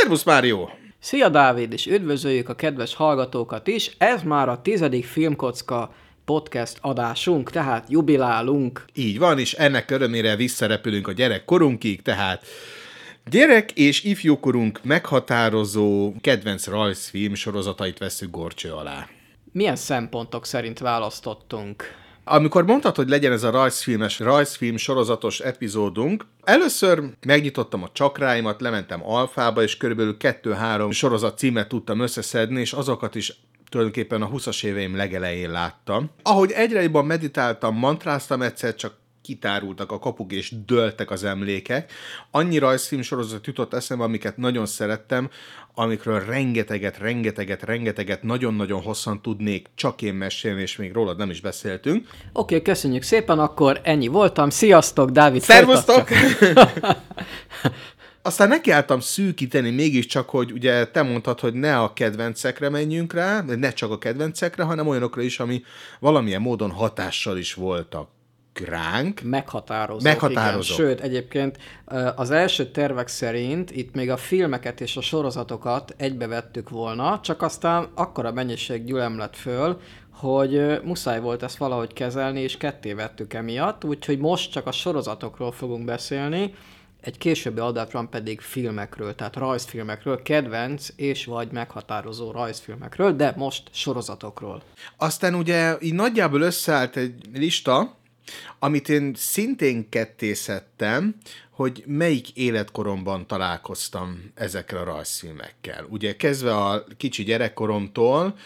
Szervusz, Mário! Szia Dávid, és üdvözöljük a kedves hallgatókat is. Ez már a tizedik Filmkocka podcast adásunk, tehát jubilálunk. Így van, és ennek örömére visszarepülünk a gyerekkorunkig, tehát gyerek és ifjúkorunk meghatározó kedvenc rajzfilm sorozatait veszük gorcső alá. Milyen szempontok szerint választottunk? Amikor mondtad, hogy legyen ez a rajzfilmes, rajzfilm sorozatos epizódunk, először megnyitottam a csakráimat, lementem alfába, és körülbelül kettő-három sorozat címet tudtam összeszedni, és azokat is tulajdonképpen a 20-as éveim legelején láttam. Ahogy egyre jobban meditáltam, mantráztam egyszer, csak kitárultak a kapuk és döltek az emlékek. Annyi rajzfilm sorozat jutott eszembe, amiket nagyon szerettem, amikről rengeteget, rengeteget, rengeteget, nagyon-nagyon hosszan tudnék csak én mesélni, és még rólad nem is beszéltünk. Oké, okay, köszönjük szépen, akkor ennyi voltam. Sziasztok, Dávid! Szervusztok! Aztán nekiálltam szűkíteni mégiscsak, hogy ugye te mondtad, hogy ne a kedvencekre menjünk rá, ne csak a kedvencekre, hanem olyanokra is, ami valamilyen módon hatással is voltak ránk. Meghatározó. Meghatározó. Igen. Sőt, egyébként az első tervek szerint itt még a filmeket és a sorozatokat egybevettük volna, csak aztán akkora mennyiség gyülem lett föl, hogy muszáj volt ezt valahogy kezelni, és ketté vettük emiatt, úgyhogy most csak a sorozatokról fogunk beszélni, egy későbbi adásban pedig filmekről, tehát rajzfilmekről, kedvenc és vagy meghatározó rajzfilmekről, de most sorozatokról. Aztán ugye így nagyjából összeállt egy lista, amit én szintén kettészettem, hogy melyik életkoromban találkoztam ezekkel a rajzfilmekkel. Ugye kezdve a kicsi gyerekkoromtól,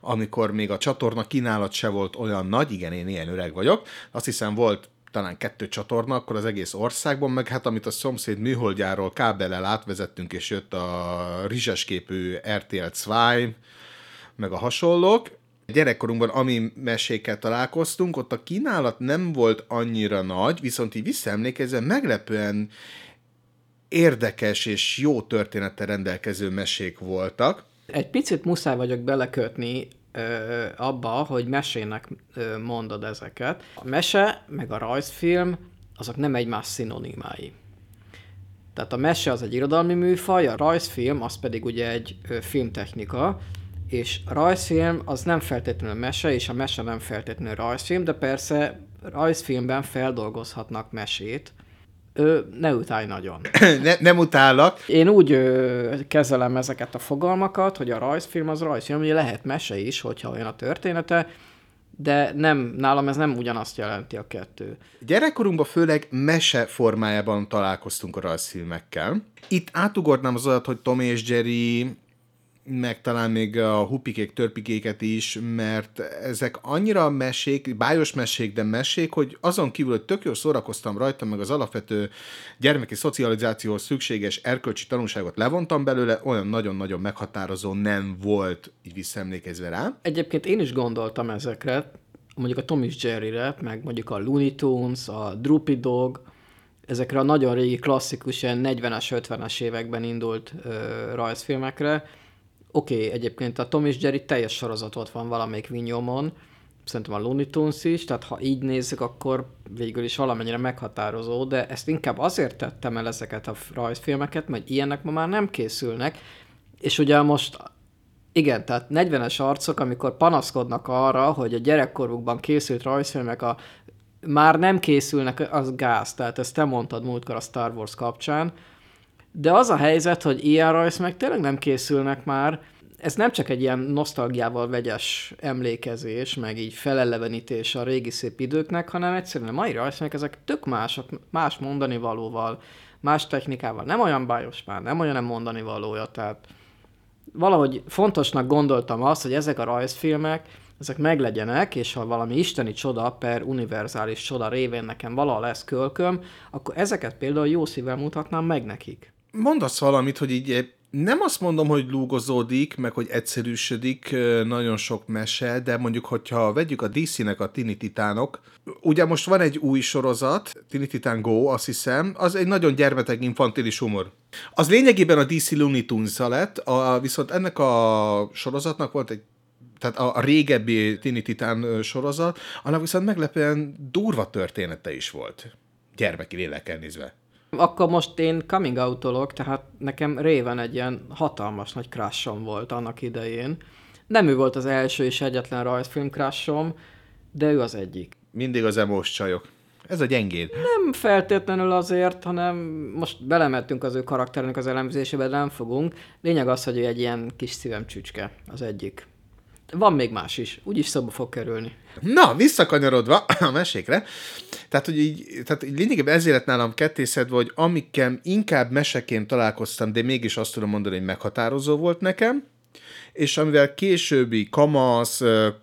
amikor még a csatorna kínálat se volt olyan nagy, igen, én ilyen öreg vagyok, azt hiszem volt talán kettő csatorna, akkor az egész országban, meg hát amit a szomszéd műholdjáról kábellel átvezettünk, és jött a rizsesképű RTL 2, meg a hasonlók, gyerekkorunkban, ami mesékkel találkoztunk, ott a kínálat nem volt annyira nagy, viszont így visszaemlékezve meglepően érdekes és jó történettel rendelkező mesék voltak. Egy picit muszáj vagyok belekötni ö, abba, hogy mesének ö, mondod ezeket. A mese, meg a rajzfilm, azok nem egymás szinonimái. Tehát a mese az egy irodalmi műfaj, a rajzfilm az pedig ugye egy filmtechnika, és a rajzfilm az nem feltétlenül mese, és a mese nem feltétlenül rajzfilm, de persze rajzfilmben feldolgozhatnak mesét. Ö, ne utálj nagyon. ne, nem utállak. Én úgy ö, kezelem ezeket a fogalmakat, hogy a rajzfilm az rajzfilm, ugye lehet mese is, hogyha olyan a története, de nem, nálam ez nem ugyanazt jelenti a kettő. Gyerekkorunkban főleg mese formájában találkoztunk a rajzfilmekkel. Itt átugornám az adat, hogy Tom és Jerry, meg talán még a hupikék, törpikéket is, mert ezek annyira mesék, bájos mesék, de mesék, hogy azon kívül, hogy tök jól szórakoztam rajta, meg az alapvető gyermeki szocializációhoz szükséges erkölcsi tanulságot levontam belőle, olyan nagyon-nagyon meghatározó nem volt, így visszaemlékezve rá. Egyébként én is gondoltam ezekre, mondjuk a Tom és Jerry-re, meg mondjuk a Looney Tunes, a Droopy Dog, ezekre a nagyon régi klasszikus, ilyen 40-es, 50-es években indult ö, rajzfilmekre, Oké, okay, egyébként a Tom és Jerry teljes sorozatot van valamelyik vinyomon, szerintem a Looney Tunes is, tehát ha így nézzük, akkor végül is valamennyire meghatározó, de ezt inkább azért tettem el ezeket a rajzfilmeket, mert ilyenek ma már nem készülnek, és ugye most igen, tehát 40-es arcok, amikor panaszkodnak arra, hogy a gyerekkorukban készült rajzfilmek a már nem készülnek, az gáz, tehát ezt te mondtad múltkor a Star Wars kapcsán, de az a helyzet, hogy ilyen rajz meg tényleg nem készülnek már, ez nem csak egy ilyen nosztalgiával vegyes emlékezés, meg így felelevenítés a régi szép időknek, hanem egyszerűen a mai rajzfilmek ezek tök mások, más mondani valóval, más technikával, nem olyan bájos már, nem olyan nem mondani valója, tehát valahogy fontosnak gondoltam azt, hogy ezek a rajzfilmek, ezek meglegyenek, és ha valami isteni csoda per univerzális csoda révén nekem vala lesz kölköm, akkor ezeket például jó szívvel mutatnám meg nekik mondasz valamit, hogy így nem azt mondom, hogy lúgozódik, meg hogy egyszerűsödik nagyon sok mese, de mondjuk, hogyha vegyük a DC-nek a Tini Titánok, ugye most van egy új sorozat, Tini Titán Go, azt hiszem, az egy nagyon gyermeteg infantilis humor. Az lényegében a DC Looney tunes lett, a, viszont ennek a sorozatnak volt egy tehát a, a régebbi Tini Titán sorozat, annak viszont meglepően durva története is volt. Gyermeki lélekkel nézve. Akkor most én coming out tehát nekem Réven egy ilyen hatalmas nagy crushom volt annak idején. Nem ő volt az első és egyetlen rajzfilm crushom, de ő az egyik. Mindig az emos csajok. Ez a gyengéd. Nem feltétlenül azért, hanem most belemettünk az ő karakterének az elemzésébe, de nem fogunk. Lényeg az, hogy ő egy ilyen kis szívem csücske, az egyik. Van még más is, úgyis szóba fog kerülni. Na, visszakanyarodva a mesékre, tehát, hogy így, tehát így lényegében ezért lett nálam kettészedve, hogy amikkel inkább meseként találkoztam, de mégis azt tudom mondani, hogy meghatározó volt nekem, és amivel későbbi kamasz,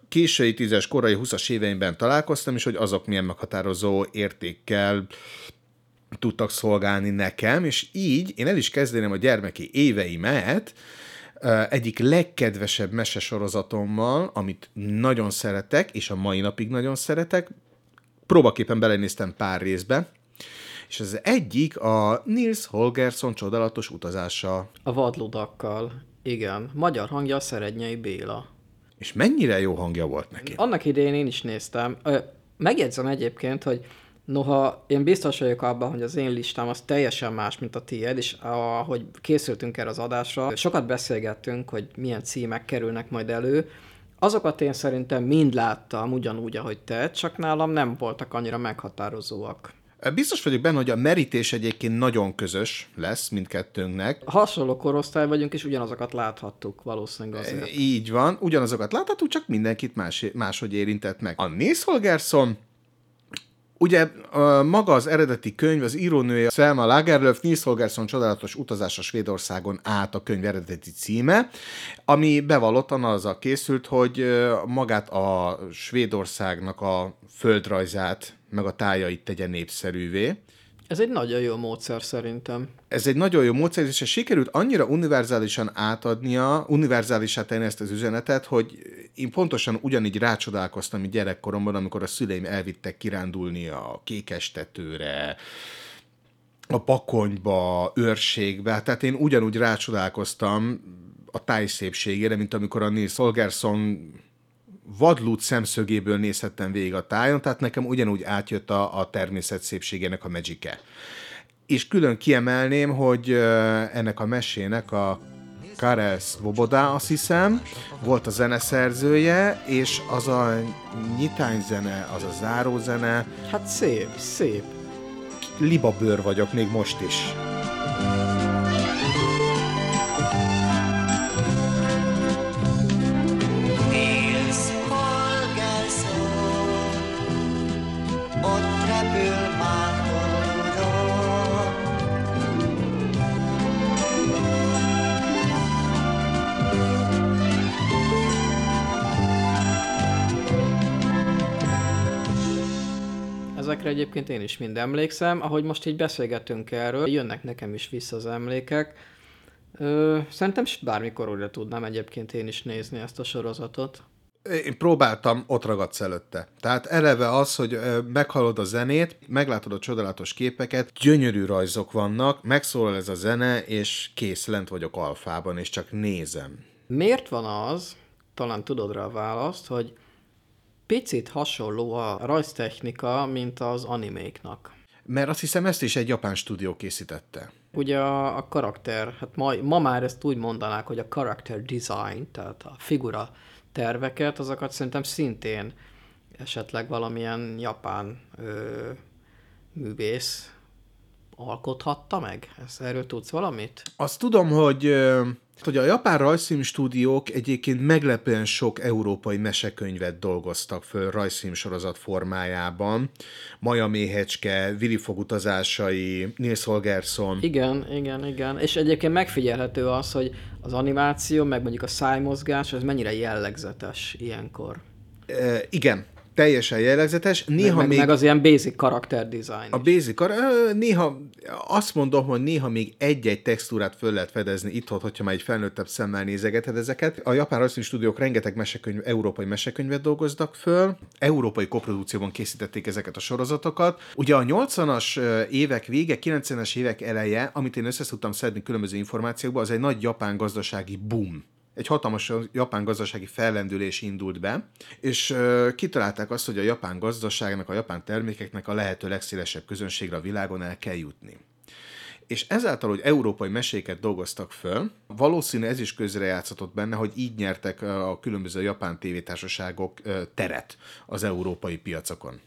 késői tízes, korai 20-as éveimben találkoztam, és hogy azok milyen meghatározó értékkel tudtak szolgálni nekem, és így én el is kezdeném a gyermeki éveimet, egyik legkedvesebb mesesorozatommal, amit nagyon szeretek, és a mai napig nagyon szeretek, próbaképpen belenéztem pár részbe, és az egyik a Nils Holgersson csodálatos utazása. A vadludakkal, igen. Magyar hangja a Szerednyei Béla. És mennyire jó hangja volt neki? Annak idején én is néztem. Megjegyzem egyébként, hogy Noha én biztos vagyok abban, hogy az én listám az teljesen más, mint a tiéd, és ahogy készültünk erre az adásra, sokat beszélgettünk, hogy milyen címek kerülnek majd elő. Azokat én szerintem mind láttam, ugyanúgy, ahogy te, csak nálam nem voltak annyira meghatározóak. Biztos vagyok benne, hogy a merítés egyébként nagyon közös lesz mindkettőnknek. Hasonló korosztály vagyunk, és ugyanazokat láthattuk valószínűleg azért. Így van, ugyanazokat láthattuk, csak mindenkit más, máshogy érintett meg. A Nils Holgersson Ugye a, maga az eredeti könyv, az írónője Selma Lagerlöf, Nils Holgersson csodálatos utazás a Svédországon át a könyv eredeti címe, ami bevallottan azzal készült, hogy magát a Svédországnak a földrajzát, meg a tájait tegye népszerűvé. Ez egy nagyon jó módszer szerintem. Ez egy nagyon jó módszer, és sikerült annyira univerzálisan átadnia, univerzálisá tenni ezt az üzenetet, hogy én pontosan ugyanígy rácsodálkoztam így gyerekkoromban, amikor a szüleim elvittek kirándulni a kékestetőre, a pakonyba, őrségbe, tehát én ugyanúgy rácsodálkoztam a táj szépségére, mint amikor a Nils Holgersson vadlút szemszögéből nézhettem végig a tájon, tehát nekem ugyanúgy átjött a, a természet szépségének a magic -e. És külön kiemelném, hogy ennek a mesének a Karel Svoboda, azt hiszem, volt a zeneszerzője, és az a nyitányzene, az a zárózene. Hát szép, szép. Libabőr vagyok még most is. Ezekre egyébként én is mind emlékszem. Ahogy most így beszélgetünk erről, jönnek nekem is vissza az emlékek. Ö, szerintem bármikor újra tudnám egyébként én is nézni ezt a sorozatot. Én próbáltam, ott ragadsz előtte. Tehát eleve az, hogy meghallod a zenét, meglátod a csodálatos képeket, gyönyörű rajzok vannak, megszólal ez a zene, és kész, lent vagyok alfában, és csak nézem. Miért van az, talán tudod rá a választ, hogy picit hasonló a rajztechnika, mint az animéknak. Mert azt hiszem ezt is egy japán stúdió készítette. Ugye a, a karakter, hát ma, ma már ezt úgy mondanák, hogy a character design, tehát a figura terveket, azokat szerintem szintén esetleg valamilyen japán ö, művész alkothatta meg? Ezt erről tudsz valamit? Azt tudom, hogy hogy a japán rajzfilm stúdiók egyébként meglepően sok európai mesekönyvet dolgoztak föl rajzfilm sorozat formájában. Maja Méhecske, Vili Fog utazásai, Nils Holgersson. Igen, igen, igen. És egyébként megfigyelhető az, hogy az animáció, meg mondjuk a szájmozgás, ez mennyire jellegzetes ilyenkor. E, igen, teljesen jellegzetes. Néha meg, még... meg az ilyen basic karakter design. A basic karakter, néha azt mondom, hogy néha még egy-egy textúrát föl lehet fedezni itt, hogyha már egy felnőttebb szemmel nézegeted ezeket. A japán rajzfilm stúdiók rengeteg mesekönyv, európai mesekönyvet dolgoztak föl, európai koprodukcióban készítették ezeket a sorozatokat. Ugye a 80-as évek vége, 90-es évek eleje, amit én össze tudtam szedni különböző információkba, az egy nagy japán gazdasági boom egy hatalmas japán gazdasági fellendülés indult be, és kitalálták azt, hogy a japán gazdaságnak, a japán termékeknek a lehető legszélesebb közönségre a világon el kell jutni. és ezáltal, hogy európai meséket dolgoztak föl, valószínű ez is közrejátszott benne, hogy így nyertek a különböző japán tévétársaságok teret az európai piacokon.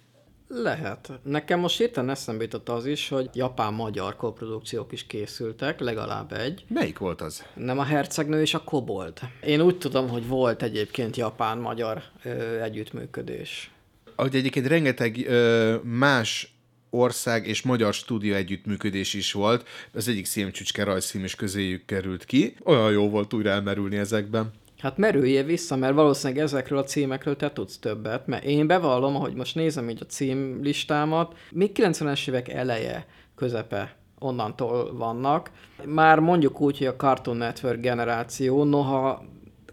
Lehet. Nekem most hirtelen eszembe jutott az is, hogy japán-magyar koprodukciók is készültek, legalább egy. Melyik volt az? Nem a Hercegnő és a Kobold. Én úgy tudom, hogy volt egyébként japán-magyar ö, együttműködés. Ahogy egyébként rengeteg ö, más ország és magyar stúdió együttműködés is volt. Az egyik szémcsücske rajzfilm is közéjük került ki. Olyan jó volt újra elmerülni ezekben. Hát merülje vissza, mert valószínűleg ezekről a címekről te tudsz többet, mert én bevallom, hogy most nézem így a címlistámat, még 90-es évek eleje, közepe onnantól vannak. Már mondjuk úgy, hogy a Cartoon Network generáció, noha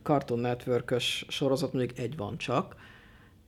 Cartoon network sorozat mondjuk egy van csak,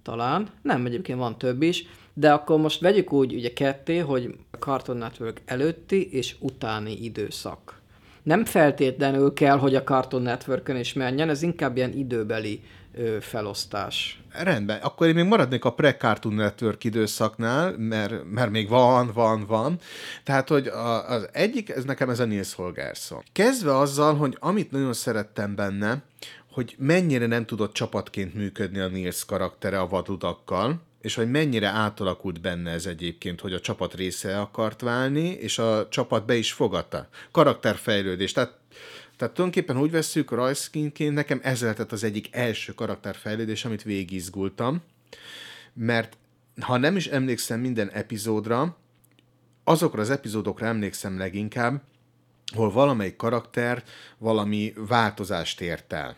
talán, nem, egyébként van több is, de akkor most vegyük úgy ugye ketté, hogy Cartoon Network előtti és utáni időszak. Nem feltétlenül kell, hogy a Cartoon network is menjen, ez inkább ilyen időbeli ö, felosztás. Rendben, akkor én még maradnék a pre-Cartoon Network időszaknál, mert, mert még van, van, van. Tehát, hogy a, az egyik, ez nekem ez a Nils Holgersson. Kezdve azzal, hogy amit nagyon szerettem benne, hogy mennyire nem tudott csapatként működni a Nils karaktere a vadudakkal, és hogy mennyire átalakult benne ez egyébként, hogy a csapat része akart válni, és a csapat be is fogadta. Karakterfejlődés. Tehát, tehát tulajdonképpen úgy veszük rajzkinként, nekem ez lehetett az egyik első karakterfejlődés, amit végigizgultam, mert ha nem is emlékszem minden epizódra, azokra az epizódokra emlékszem leginkább, hol valamelyik karakter valami változást ért el.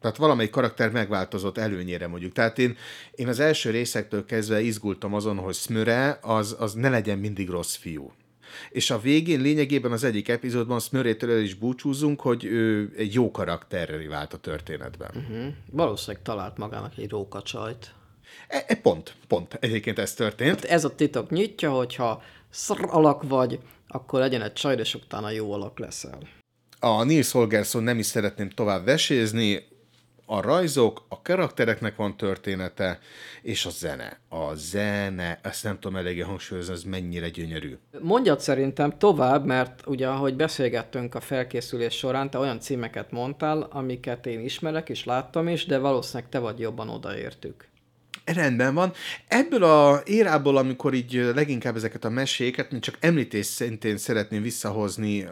Tehát valamelyik karakter megváltozott előnyére mondjuk. Tehát én, én az első részektől kezdve izgultam azon, hogy Smöre az, az ne legyen mindig rossz fiú. És a végén lényegében az egyik epizódban Smörétől el is búcsúzunk, hogy ő egy jó karakterrel vált a történetben. Uh-huh. Valószínűleg talált magának egy rókacsajt. E, e, pont, pont. Egyébként ez történt. Hát ez a titok nyitja, hogyha szr alak vagy, akkor legyen egy csaj, és utána jó alak leszel. A Nils Holgersson nem is szeretném tovább vesézni, a rajzok, a karaktereknek van története, és a zene. A zene, ezt nem tudom eléggé hangsúlyozni, ez mennyire gyönyörű. Mondjad szerintem tovább, mert ugye, ahogy beszélgettünk a felkészülés során, te olyan címeket mondtál, amiket én ismerek és láttam is, de valószínűleg te vagy jobban odaértük. Rendben van. Ebből a érából, amikor így leginkább ezeket a meséket, mint csak említés szintén szeretném visszahozni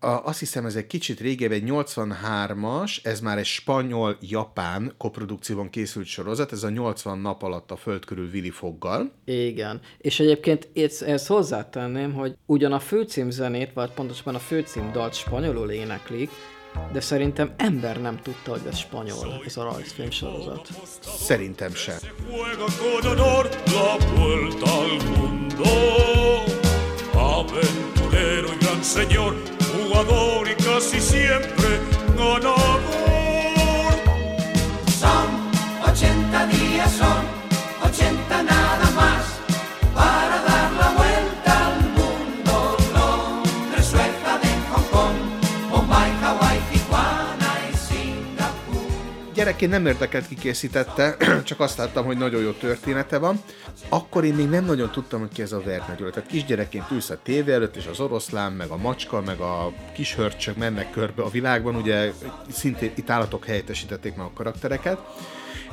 a, azt hiszem ez egy kicsit régebb, egy 83-as, ez már egy spanyol-japán koprodukcióban készült sorozat, ez a 80 nap alatt a föld körül Willy Foggal. Igen, és egyébként ezt, ezt hozzátenném, hogy ugyan a főcímzenét, vagy pontosabban a főcímdalt spanyolul éneklik, de szerintem ember nem tudta, hogy ez spanyol, ez a rajzfilm sorozat. Szerintem sem. Aventurero y gran señor y casi siempre ganador. Son 80 días, son 80 nada Gyerekként nem érdekelt, ki készítette, csak azt láttam, hogy nagyon jó története van akkor én még nem nagyon tudtam, hogy ki ez a Vernagyula. Tehát kisgyerekként ülsz a tévé előtt, és az oroszlán, meg a macska, meg a kis hörcsök mennek körbe a világban, ugye szintén itt állatok helyettesítették meg a karaktereket.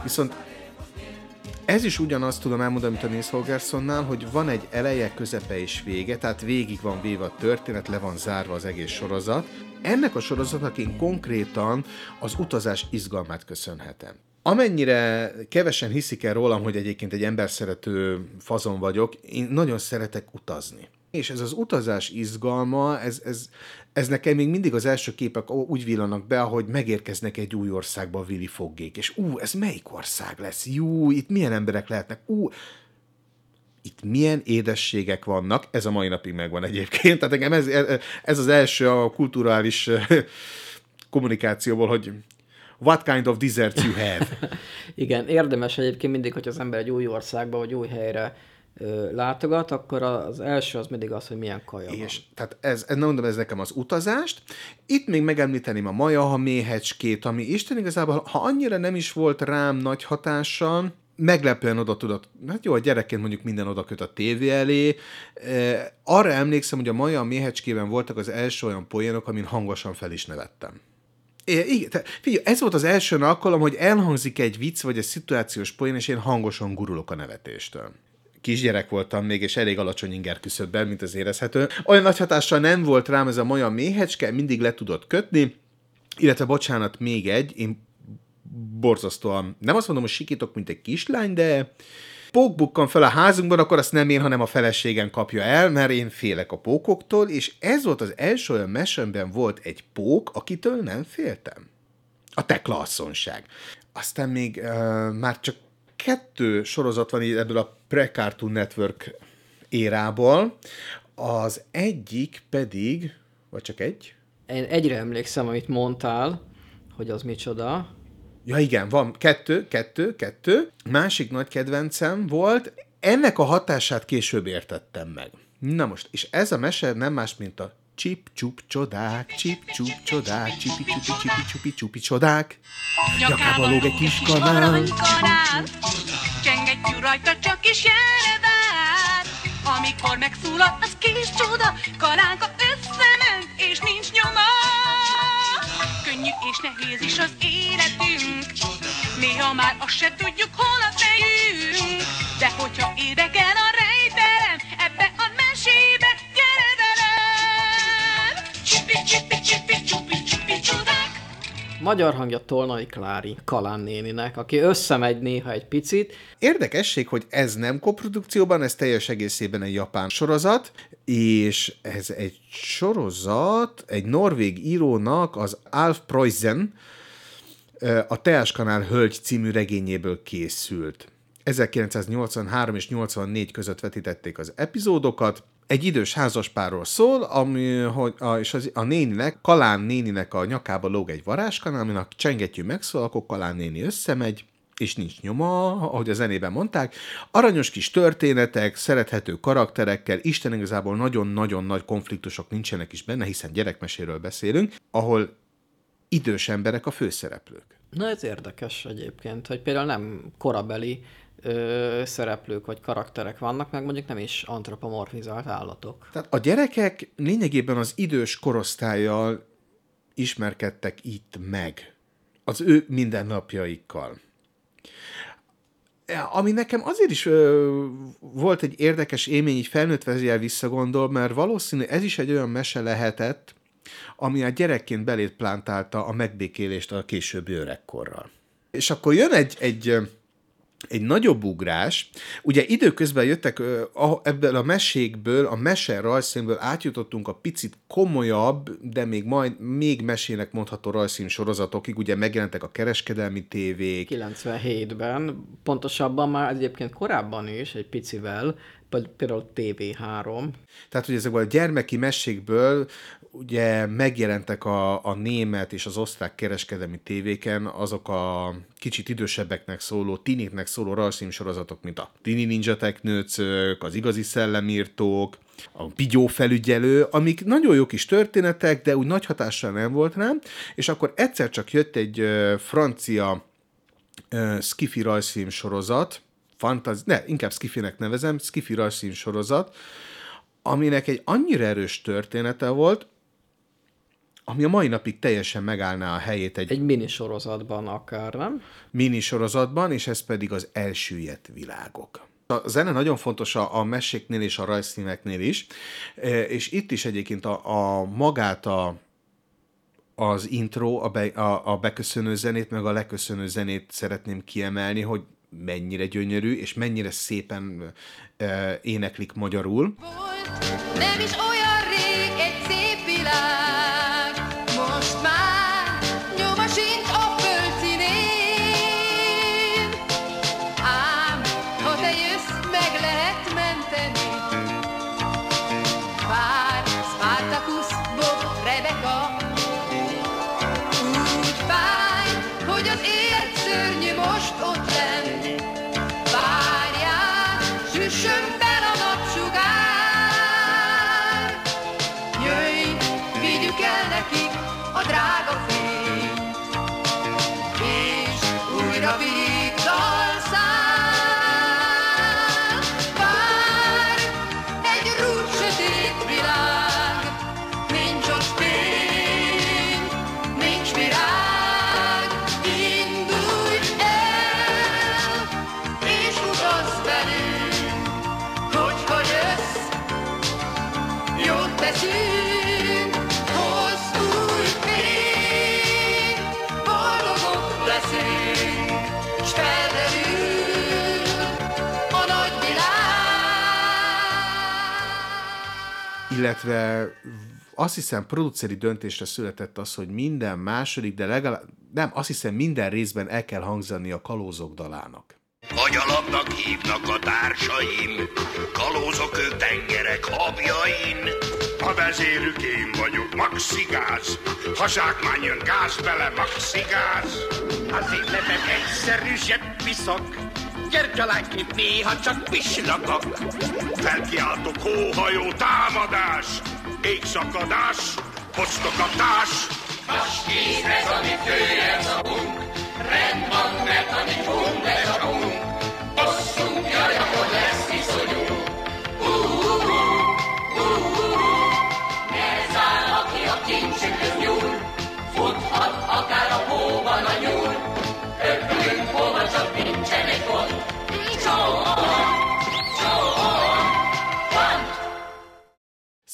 Viszont ez is ugyanazt tudom elmondani, mint a Nils Holgerssonnál, hogy van egy eleje, közepe és vége, tehát végig van véve a történet, le van zárva az egész sorozat. Ennek a sorozatnak én konkrétan az utazás izgalmát köszönhetem. Amennyire kevesen hiszik el rólam, hogy egyébként egy ember szerető fazon vagyok, én nagyon szeretek utazni. És ez az utazás izgalma, ez, ez, ez nekem még mindig az első képek úgy villanak be, ahogy megérkeznek egy új országba a Willy Foggék, és ú, ez melyik ország lesz? Jú, itt milyen emberek lehetnek? Ú, itt milyen édességek vannak, ez a mai napig megvan egyébként, tehát engem ez, ez az első a kulturális kommunikációból, hogy what kind of desserts you have. Igen, érdemes egyébként mindig, hogy az ember egy új országba vagy új helyre látogat, akkor az első az mindig az, hogy milyen kaja És van. tehát ez, ez, mondom, ez nekem az utazást. Itt még megemlíteném a Majaha méhecskét, ami Isten igazából, ha annyira nem is volt rám nagy hatással, meglepően oda tudott, hát jó, a gyerekként mondjuk minden oda köt a tévé elé. E, arra emlékszem, hogy a Maja méhecskében voltak az első olyan poénok, amin hangosan fel is nevettem. É, igen, te, figyelj, ez volt az első alkalom, hogy elhangzik egy vicc vagy egy szituációs poén, és én hangosan gurulok a nevetéstől kisgyerek voltam még, és elég alacsony inger küszöbben, mint az érezhető. Olyan nagy hatással nem volt rám ez a olyan méhecske, mindig le tudott kötni, illetve bocsánat, még egy, én borzasztóan, nem azt mondom, hogy sikítok, mint egy kislány, de pók fel a házunkban, akkor azt nem én, hanem a feleségem kapja el, mert én félek a pókoktól, és ez volt az első olyan mesemben volt egy pók, akitől nem féltem. A te klasszonság. Aztán még uh, már csak kettő sorozat van ebből a Pre-Cartoon Network érából, az egyik pedig, vagy csak egy? Én egyre emlékszem, amit mondtál, hogy az micsoda. Ja igen, van kettő, kettő, kettő. Másik nagy kedvencem volt, ennek a hatását később értettem meg. Na most, és ez a mese nem más, mint a csip csup csodák, csip csup csodák, csipi csupi csipi csupi csupi csodák. Nyakába lóg egy kis kanál. Csengetjű rajta csak is vár. Amikor megszólal, az kis csoda, kalánka összement, és nincs nyoma. Könnyű és nehéz is az életünk, néha már azt se tudjuk, hol a fejünk. De hogyha érdekel a rejtelem, ebbe a mesébe Magyar hangja Tolnai Klári Kalán néninek, aki összemegy néha egy picit. Érdekesség, hogy ez nem koprodukcióban, ez teljes egészében egy japán sorozat, és ez egy sorozat, egy norvég írónak, az Alf Preussen, a Teáskanál Hölgy című regényéből készült. 1983 és 84 között vetítették az epizódokat, egy idős házaspárról szól, ami, hogy a, és az, a néninek, Kalán néninek a nyakába lóg egy varázskanál, aminek csengetjű megszól, akkor Kalán néni összemegy, és nincs nyoma, ahogy a zenében mondták. Aranyos kis történetek, szerethető karakterekkel, Isten igazából nagyon-nagyon nagy konfliktusok nincsenek is benne, hiszen gyerekmeséről beszélünk, ahol idős emberek a főszereplők. Na ez érdekes egyébként, hogy például nem korabeli ö, szereplők vagy karakterek vannak, meg mondjuk nem is antropomorfizált állatok. Tehát a gyerekek lényegében az idős korosztályjal ismerkedtek itt meg, az ő mindennapjaikkal. Ami nekem azért is ö, volt egy érdekes élmény, így felnőtt vezél visszagondol, mert valószínű ez is egy olyan mese lehetett, ami a gyerekként belét plántálta a megbékélést a későbbi öregkorral. És akkor jön egy, egy egy nagyobb ugrás. Ugye időközben jöttek ebből a mesékből, a mese rajzszínből átjutottunk a picit komolyabb, de még majd még mesének mondható rajzszín sorozatokig, ugye megjelentek a kereskedelmi tévék. 97-ben, pontosabban már egyébként korábban is, egy picivel, például TV3. Tehát, hogy ezekből a gyermeki mesékből ugye megjelentek a, a német és az osztrák kereskedelmi tévéken azok a kicsit idősebbeknek szóló, tiniknek szóló rajzfilm sorozatok, mint a Tini Ninja Teknőcök, az Igazi Szellemírtók, a Pigyó felügyelő, amik nagyon jó kis történetek, de úgy nagy hatással nem volt rám, és akkor egyszer csak jött egy francia uh, skifi rajzfilm sorozat, fantazi, ne, inkább skifinek nevezem, skifi rajzfilm sorozat, aminek egy annyira erős története volt, ami a mai napig teljesen megállná a helyét egy... Egy minisorozatban akár, nem? Minisorozatban, és ez pedig az elsüllyedt világok. A zene nagyon fontos a, a meséknél és a rajzszíneknél is, e, és itt is egyébként a, a magát a, az intro, a, be, a, a beköszönő zenét, meg a leköszönő zenét szeretném kiemelni, hogy mennyire gyönyörű, és mennyire szépen e, éneklik magyarul. Volt, nem is olyan illetve azt hiszem produceri döntésre született az, hogy minden második, de legalább, nem, azt hiszem minden részben el kell hangzani a kalózok dalának. Agyalapnak hívnak a társaim, kalózok ők tengerek habjain. A vezérük én vagyok, Maxi Gáz, ha zsákmány jön gáz bele, Maxi Gáz. Az én nevem egyszerű zsebbiszak, gyertyalányként néha csak pislakak. Felkiáltok hóhajó támadás, égszakadás, posztokatás. Brännboll, mätare, mission, reservation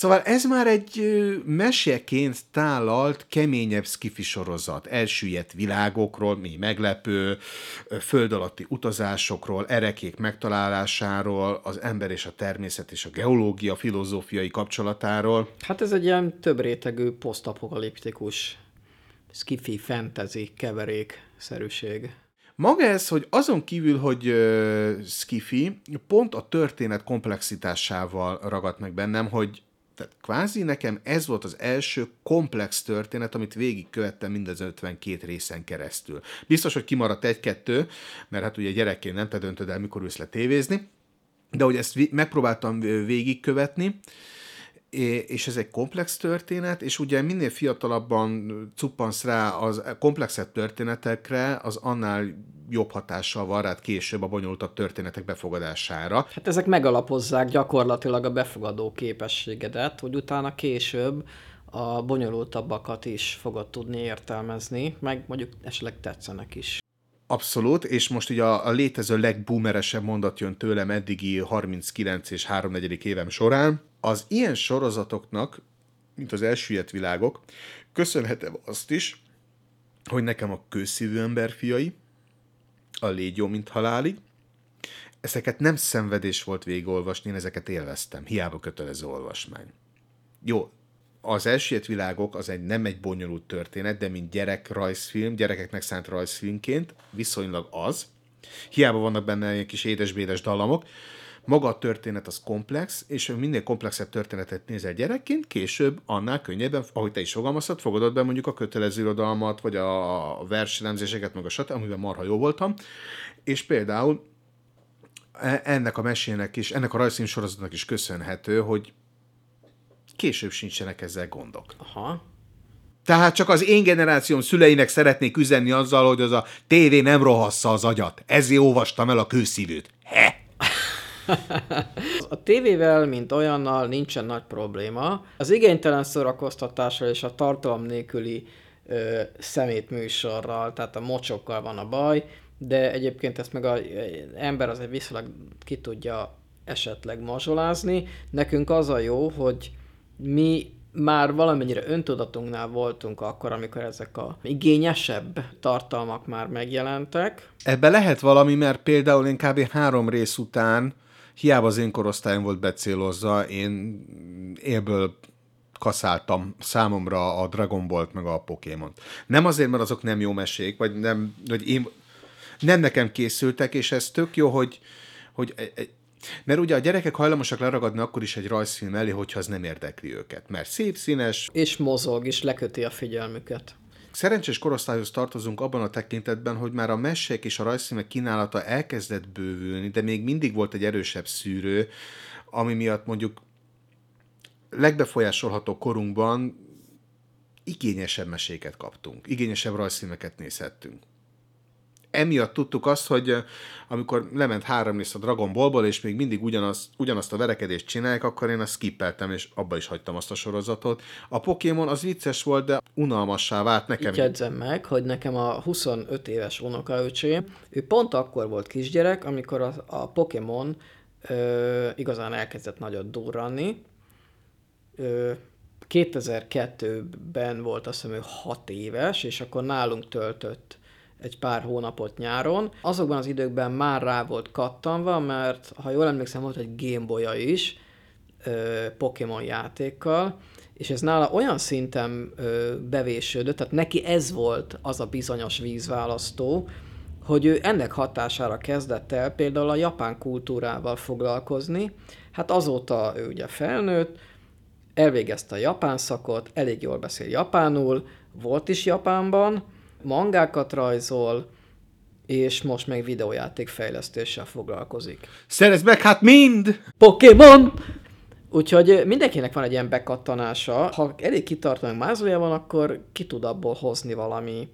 Szóval ez már egy meseként tálalt, keményebb skifi sorozat. Elsüllyedt világokról, mi meglepő, föld alatti utazásokról, erekék megtalálásáról, az ember és a természet és a geológia filozófiai kapcsolatáról. Hát ez egy ilyen több rétegű, posztapokaliptikus, skifi, fantasy, keverék szerűség. Maga ez, hogy azon kívül, hogy uh, skifi, pont a történet komplexitásával ragadt meg bennem, hogy tehát kvázi nekem ez volt az első komplex történet, amit végigkövettem mind az 52 részen keresztül. Biztos, hogy kimaradt egy-kettő, mert hát ugye gyerekként nem te döntöd el, mikor ülsz le tévézni, de hogy ezt megpróbáltam végigkövetni, és ez egy komplex történet, és ugye minél fiatalabban cuppansz rá az komplexebb történetekre, az annál jobb hatással van rád később a bonyolultabb történetek befogadására. Hát ezek megalapozzák gyakorlatilag a befogadó képességedet, hogy utána később a bonyolultabbakat is fogod tudni értelmezni, meg mondjuk esetleg tetszenek is. Abszolút, és most ugye a, a létező legboomeresebb mondat jön tőlem eddigi 39 és 3 évem során. Az ilyen sorozatoknak, mint az elsüllyedt világok, köszönhetem azt is, hogy nekem a kőszívű ember fiai, a légy jó, mint halálig, ezeket nem szenvedés volt végigolvasni, én ezeket élveztem, hiába kötelező olvasmány. Jó, az elsüllyedt világok az egy nem egy bonyolult történet, de mint gyerek rajzfilm, gyerekeknek szánt rajzfilmként viszonylag az. Hiába vannak benne ilyen kis édesbédes dallamok. Maga a történet az komplex, és minél komplexebb történetet nézel gyerekként, később annál könnyebben, ahogy te is fogalmaztad, fogadod be mondjuk a kötelező irodalmat, vagy a verselemzéseket, meg a sat, amiben marha jó voltam. És például e- ennek a mesének is, ennek a rajzfilm sorozatnak is köszönhető, hogy később sincsenek ezzel gondok. Aha. Tehát csak az én generációm szüleinek szeretnék üzenni azzal, hogy az a tévé nem rohassza az agyat. Ezért olvastam el a kőszívőt. He! A tévével, mint olyannal nincsen nagy probléma. Az igénytelen szórakoztatással és a tartalom nélküli ö, szemétműsorral, tehát a mocsokkal van a baj, de egyébként ezt meg az ember azért viszonylag ki tudja esetleg mazsolázni. Nekünk az a jó, hogy mi már valamennyire öntudatunknál voltunk akkor, amikor ezek a igényesebb tartalmak már megjelentek. Ebbe lehet valami, mert például én kb. három rész után, hiába az én korosztályom volt becélozza, én élből kaszáltam számomra a Dragon Ball-t meg a pokémon Nem azért, mert azok nem jó mesék, vagy nem, vagy én, nem nekem készültek, és ez tök jó, hogy, hogy e- e- mert ugye a gyerekek hajlamosak leragadni akkor is egy rajzfilm elé, hogyha az nem érdekli őket. Mert szép, színes, És mozog, és leköti a figyelmüket. Szerencsés korosztályhoz tartozunk abban a tekintetben, hogy már a mesék és a rajzfilmek kínálata elkezdett bővülni, de még mindig volt egy erősebb szűrő, ami miatt mondjuk legbefolyásolható korunkban igényesebb meséket kaptunk, igényesebb rajzfilmeket nézhettünk. Emiatt tudtuk azt, hogy amikor lement három a Dragon Ballból, és még mindig ugyanaz, ugyanazt a verekedést csinálják, akkor én azt skippeltem, és abba is hagytam azt a sorozatot. A Pokémon az vicces volt, de unalmassá vált nekem. Így meg, hogy nekem a 25 éves unokaöcsém, ő pont akkor volt kisgyerek, amikor a, a Pokémon ö, igazán elkezdett nagyot durranni. Ö, 2002-ben volt azt hiszem ő 6 éves, és akkor nálunk töltött egy pár hónapot nyáron. Azokban az időkben már rá volt kattanva, mert ha jól emlékszem, volt egy Gameboy-a is, Pokémon játékkal, és ez nála olyan szinten ö, bevésődött, tehát neki ez volt az a bizonyos vízválasztó, hogy ő ennek hatására kezdett el például a japán kultúrával foglalkozni. Hát azóta ő ugye felnőtt, elvégezte a japán szakot, elég jól beszél japánul, volt is Japánban, mangákat rajzol, és most meg videójáték fejlesztéssel foglalkozik. Szerezd meg hát mind! Pokémon! Úgyhogy mindenkinek van egy ilyen bekattanása. Ha elég kitartóan mázolja van, akkor ki tud abból hozni valami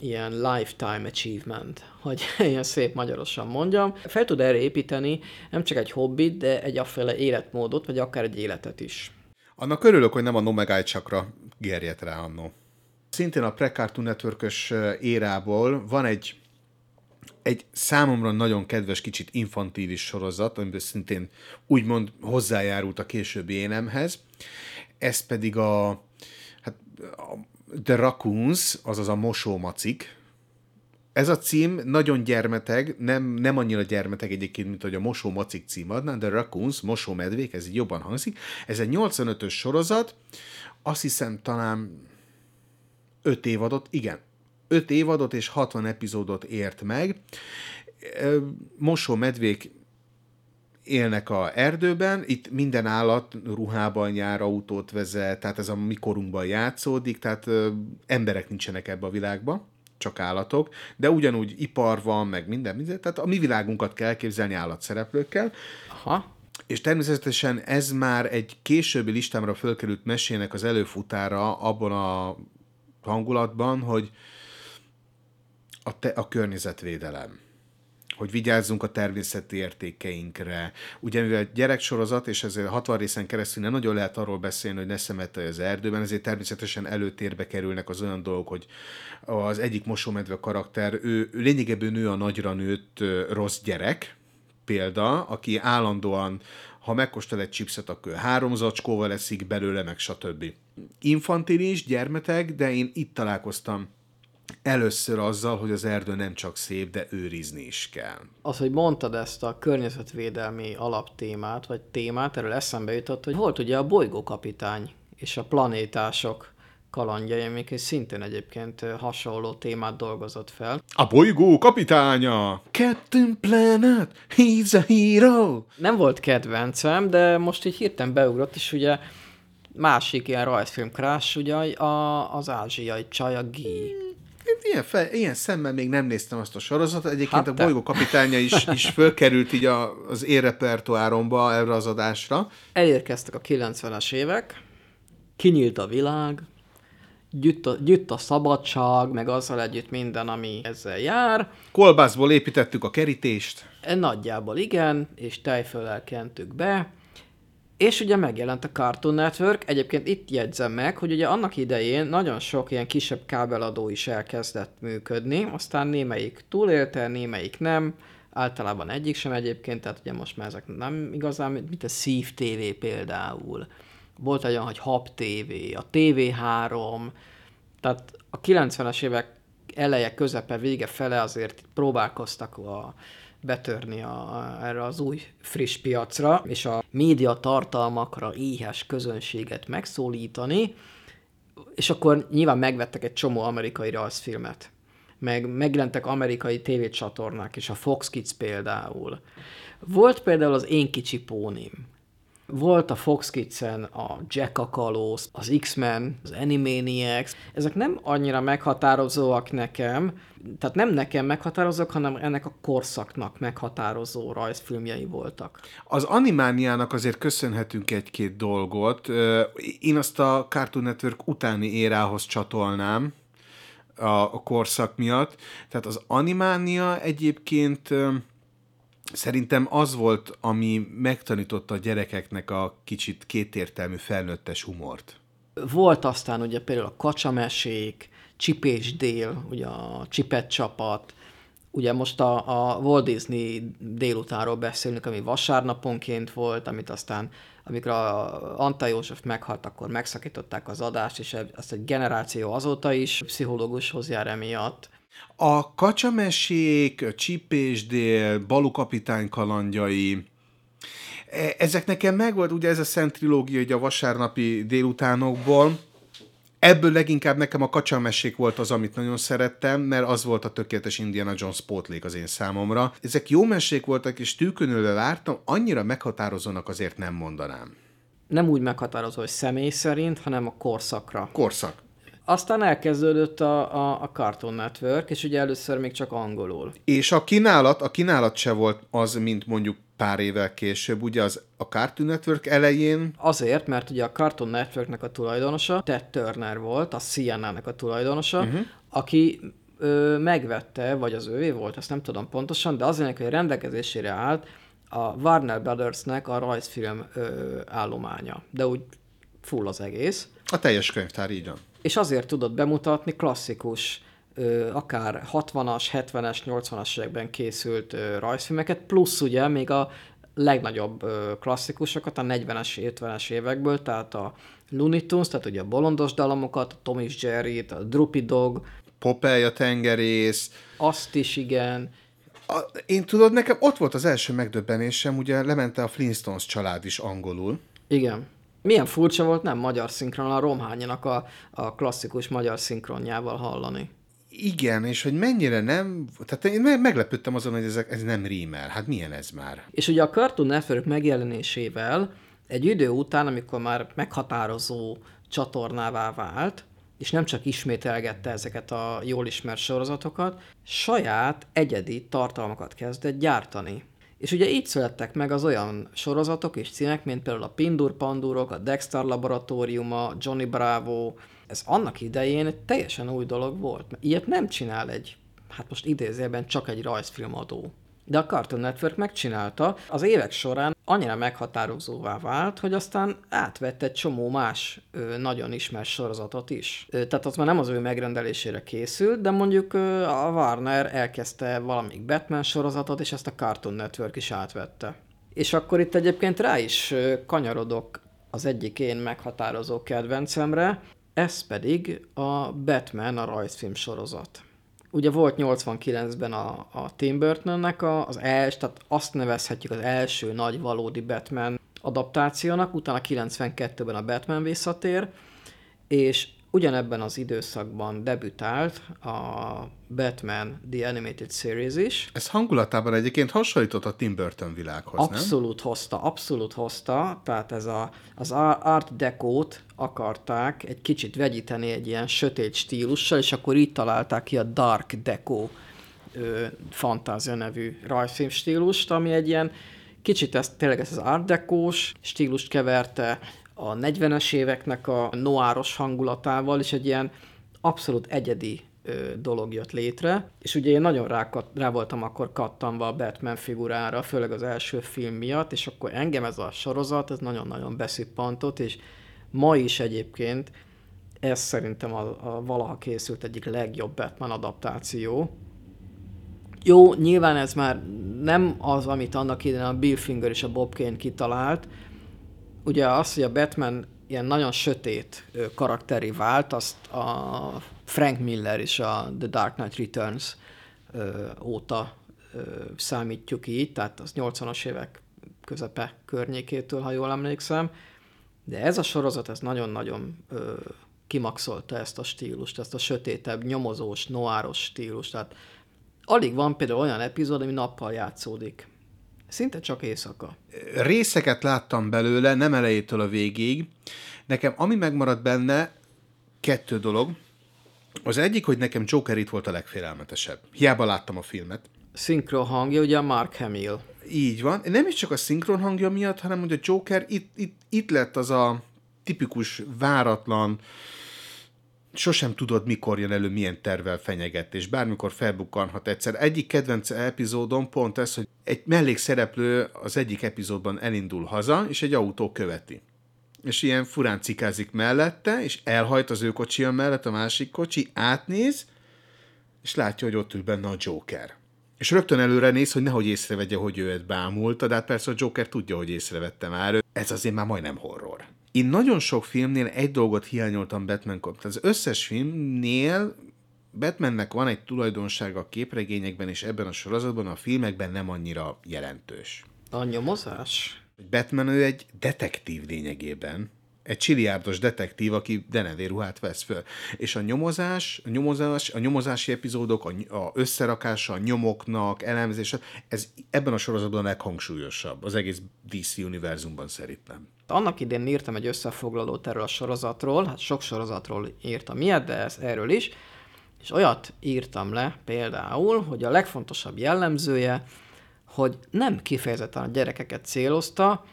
ilyen lifetime achievement, hogy ilyen szép magyarosan mondjam. Fel tud erre építeni nem csak egy hobbit, de egy afféle életmódot, vagy akár egy életet is. Annak örülök, hogy nem a Nomegai csakra gerjedt rá annó. Szintén a Pre-Cartoon network érából van egy egy számomra nagyon kedves, kicsit infantilis sorozat, amiben szintén úgymond hozzájárult a későbbi énemhez. Ez pedig a, hát, a The Raccoons, azaz a mosómacik. Ez a cím nagyon gyermeteg, nem, nem annyira gyermeteg egyébként, mint hogy a Mosó Macik cím adná, de Raccoons, Mosó Medvék, ez így jobban hangzik. Ez egy 85-ös sorozat, azt hiszem talán 5 évadot, igen, 5 évadot és 60 epizódot ért meg. Mosó medvék élnek a erdőben, itt minden állat ruhában jár, autót vezet, tehát ez a mikorunkban játszódik, tehát emberek nincsenek ebbe a világba, csak állatok, de ugyanúgy ipar van, meg minden, minden, tehát a mi világunkat kell elképzelni állatszereplőkkel, Aha. és természetesen ez már egy későbbi listámra fölkerült mesének az előfutára abban a hangulatban, hogy a, te, a környezetvédelem hogy vigyázzunk a természeti értékeinkre. Ugye mivel gyereksorozat, és ezért 60 részen keresztül nem nagyon lehet arról beszélni, hogy ne szemetelj az erdőben, ezért természetesen előtérbe kerülnek az olyan dolgok, hogy az egyik mosómedve karakter, ő, ő lényegében nő a nagyra nőtt rossz gyerek, példa, aki állandóan, ha megkóstol egy chipset, akkor három zacskóval eszik belőle, meg stb. Infantilis, gyermeteg, de én itt találkoztam először azzal, hogy az erdő nem csak szép, de őrizni is kell. Az, hogy mondtad ezt a környezetvédelmi alaptémát, vagy témát, erről eszembe jutott, hogy volt ugye a bolygókapitány és a planétások kalandjai, amik szintén egyébként hasonló témát dolgozott fel. A bolygó kapitánya! Captain Planet, he's a hero! Nem volt kedvencem, de most így hirtelen beugrott, és ugye másik ilyen rajzfilm crash, ugye a, az ázsiai csaj, a Gi. Én Ilyen, fe, ilyen szemmel még nem néztem azt a sorozatot. Egyébként Hát a bolygó kapitánya is, is fölkerült így a, az én repertoáromba erre az adásra. Elérkeztek a 90-es évek, kinyílt a világ, gyűjt a, gyűjt a szabadság, meg azzal együtt minden, ami ezzel jár. Kolbászból építettük a kerítést. E, Nagyjából igen, és tejföllel kentük be. És ugye megjelent a Cartoon Network, egyébként itt jegyzem meg, hogy ugye annak idején nagyon sok ilyen kisebb kábeladó is elkezdett működni, aztán némelyik túlélte, némelyik nem, általában egyik sem egyébként, tehát ugye most már ezek nem igazán, mint a Szív TV például. Volt egy olyan, hogy Hub TV, a TV3, tehát a 90-es évek eleje, közepe, vége fele azért próbálkoztak a, betörni a, erre az új friss piacra, és a média tartalmakra éhes közönséget megszólítani, és akkor nyilván megvettek egy csomó amerikai rajzfilmet. Meg megjelentek amerikai tévécsatornák is, a Fox Kids például. Volt például az Én kicsi pónim. Volt a Fox Kids-en a Jack a Kalóz, az X-Men, az Animaniacs. Ezek nem annyira meghatározóak nekem, tehát nem nekem meghatározók, hanem ennek a korszaknak meghatározó rajzfilmjei voltak. Az animániának azért köszönhetünk egy-két dolgot. Én azt a Cartoon Network utáni érához csatolnám a, korszak miatt. Tehát az animánia egyébként szerintem az volt, ami megtanította a gyerekeknek a kicsit kétértelmű felnőttes humort. Volt aztán ugye például a kacsamesék, Csipés Dél, ugye a Csipet csapat, Ugye most a, a Walt Disney délutánról beszélünk, ami vasárnaponként volt, amit aztán, amikor a Anta József meghalt, akkor megszakították az adást, és azt egy generáció azóta is pszichológushoz jár emiatt. A kacsamesék, Csipésdél, Balu kapitány kalandjai, e- ezek nekem megvolt, ugye ez a szent trilógia ugye a vasárnapi délutánokból, Ebből leginkább nekem a kacsamesék volt az, amit nagyon szerettem, mert az volt a tökéletes Indiana Jones pótlék az én számomra. Ezek jó mesék voltak, és tűkönülve vártam, annyira meghatározónak azért nem mondanám. Nem úgy meghatározó, hogy személy szerint, hanem a korszakra. Korszak. Aztán elkezdődött a, a, a Cartoon Network, és ugye először még csak angolul. És a kínálat, a kínálat se volt az, mint mondjuk pár évvel később, ugye az a Cartoon Network elején. Azért, mert ugye a Cartoon Networknek a tulajdonosa Ted Turner volt, a CNN-nek a tulajdonosa, uh-huh. aki ö, megvette, vagy az ővé volt, ezt nem tudom pontosan, de azért, hogy rendelkezésére állt a Warner Brothersnek a rajzfilm ö, állománya. De úgy full az egész. A teljes könyvtár, így van. És azért tudott bemutatni klasszikus akár 60-as, 70-es, 80-as években készült rajzfilmeket, plusz ugye még a legnagyobb klasszikusokat a 40-es, 50-es évekből, tehát a Looney Tunes, tehát ugye a bolondos dalamokat, a Tom és jerry a Droopy Dog, Popeye a tengerész. azt is igen, A, én tudod, nekem ott volt az első megdöbbenésem, ugye lemente a Flintstones család is angolul. igen. Milyen furcsa volt nem magyar szinkron, a Romhányanak a, a klasszikus magyar szinkronjával hallani. Igen, és hogy mennyire nem... Tehát én me- meglepődtem azon, hogy ezek, ez nem rímel. Hát milyen ez már? És ugye a Cartoon Network megjelenésével egy idő után, amikor már meghatározó csatornává vált, és nem csak ismételgette ezeket a jól ismert sorozatokat, saját egyedi tartalmakat kezdett gyártani. És ugye így születtek meg az olyan sorozatok és címek, mint például a Pindur Pandurok, a Dexter Laboratóriuma, Johnny Bravo. Ez annak idején egy teljesen új dolog volt. mert Ilyet nem csinál egy, hát most idézőben csak egy rajzfilmadó. De a Cartoon Network megcsinálta, az évek során annyira meghatározóvá vált, hogy aztán átvett egy csomó más ö, nagyon ismert sorozatot is. Ö, tehát az már nem az ő megrendelésére készült, de mondjuk ö, a Warner elkezdte valamelyik Batman sorozatot, és ezt a Cartoon Network is átvette. És akkor itt egyébként rá is kanyarodok az egyik én meghatározó kedvencemre, ez pedig a Batman a rajzfilm sorozat. Ugye volt 89-ben a, a Tim Burtonnek a, az els, tehát azt nevezhetjük az első nagy valódi Batman adaptációnak, utána 92-ben a Batman visszatér, és ugyanebben az időszakban debütált a Batman The Animated Series is, Ez hangulatában egyébként hasonlított a Tim Burton világhoz, nem? Abszolút hozta, abszolút hozta, tehát ez a, az Art Deco-t akarták egy kicsit vegyíteni egy ilyen sötét stílussal, és akkor így találták ki a Dark Deco ö, fantázia nevű rajzfilm stílust, ami egy ilyen kicsit ezt, tényleg ez az Art Deco-s stílust keverte a 40-es éveknek a noáros hangulatával, és egy ilyen abszolút egyedi dolog jött létre, és ugye én nagyon rá, rá voltam akkor kattanva a Batman figurára, főleg az első film miatt, és akkor engem ez a sorozat, ez nagyon-nagyon beszippantott, és ma is egyébként ez szerintem a, a valaha készült egyik legjobb Batman adaptáció. Jó, nyilván ez már nem az, amit annak idején a Bill Finger és a Bob Kane kitalált, ugye az, hogy a Batman ilyen nagyon sötét karakteri vált, azt a Frank Miller is a The Dark Knight Returns óta számítjuk így, tehát az 80-as évek közepe környékétől, ha jól emlékszem. De ez a sorozat, ez nagyon-nagyon ö, kimaxolta ezt a stílust, ezt a sötétebb, nyomozós, noáros stílust. Tehát alig van például olyan epizód, ami nappal játszódik. Szinte csak éjszaka. részeket láttam belőle, nem elejétől a végig. Nekem ami megmaradt benne, kettő dolog. Az egyik, hogy nekem Joker itt volt a legfélelmetesebb. Hiába láttam a filmet. Szinkron hangja ugye a Mark Hamill. Így van. Nem is csak a szinkron hangja miatt, hanem hogy a Joker itt, itt, itt lett az a tipikus, váratlan, sosem tudod, mikor jön elő, milyen tervel fenyeget, és bármikor felbukkanhat egyszer. Egyik kedvenc epizódom pont ez, hogy egy mellékszereplő az egyik epizódban elindul haza, és egy autó követi. És ilyen furán cikázik mellette, és elhajt az ő kocsia mellett a másik kocsi, átnéz, és látja, hogy ott ül benne a Joker. És rögtön előre néz, hogy nehogy észrevegye, hogy ő bámulta, de hát persze a Joker tudja, hogy észrevette már. Ez azért már majdnem horror. Én nagyon sok filmnél egy dolgot hiányoltam Batman kapcsán. Az összes filmnél Batmannek van egy tulajdonsága a képregényekben és ebben a sorozatban, a filmekben nem annyira jelentős. A nyomozás? Batman ő egy detektív lényegében, egy csiliárdos detektív, aki denevérruhát vesz föl. És a nyomozás, a nyomozás, a nyomozási epizódok, a, a összerakása, a nyomoknak, elemzése, ez ebben a sorozatban a leghangsúlyosabb az egész DC univerzumban szerintem. Annak idén írtam egy összefoglalót erről a sorozatról, hát sok sorozatról írtam ilyet, de ez erről is, és olyat írtam le például, hogy a legfontosabb jellemzője, hogy nem kifejezetten a gyerekeket célozta,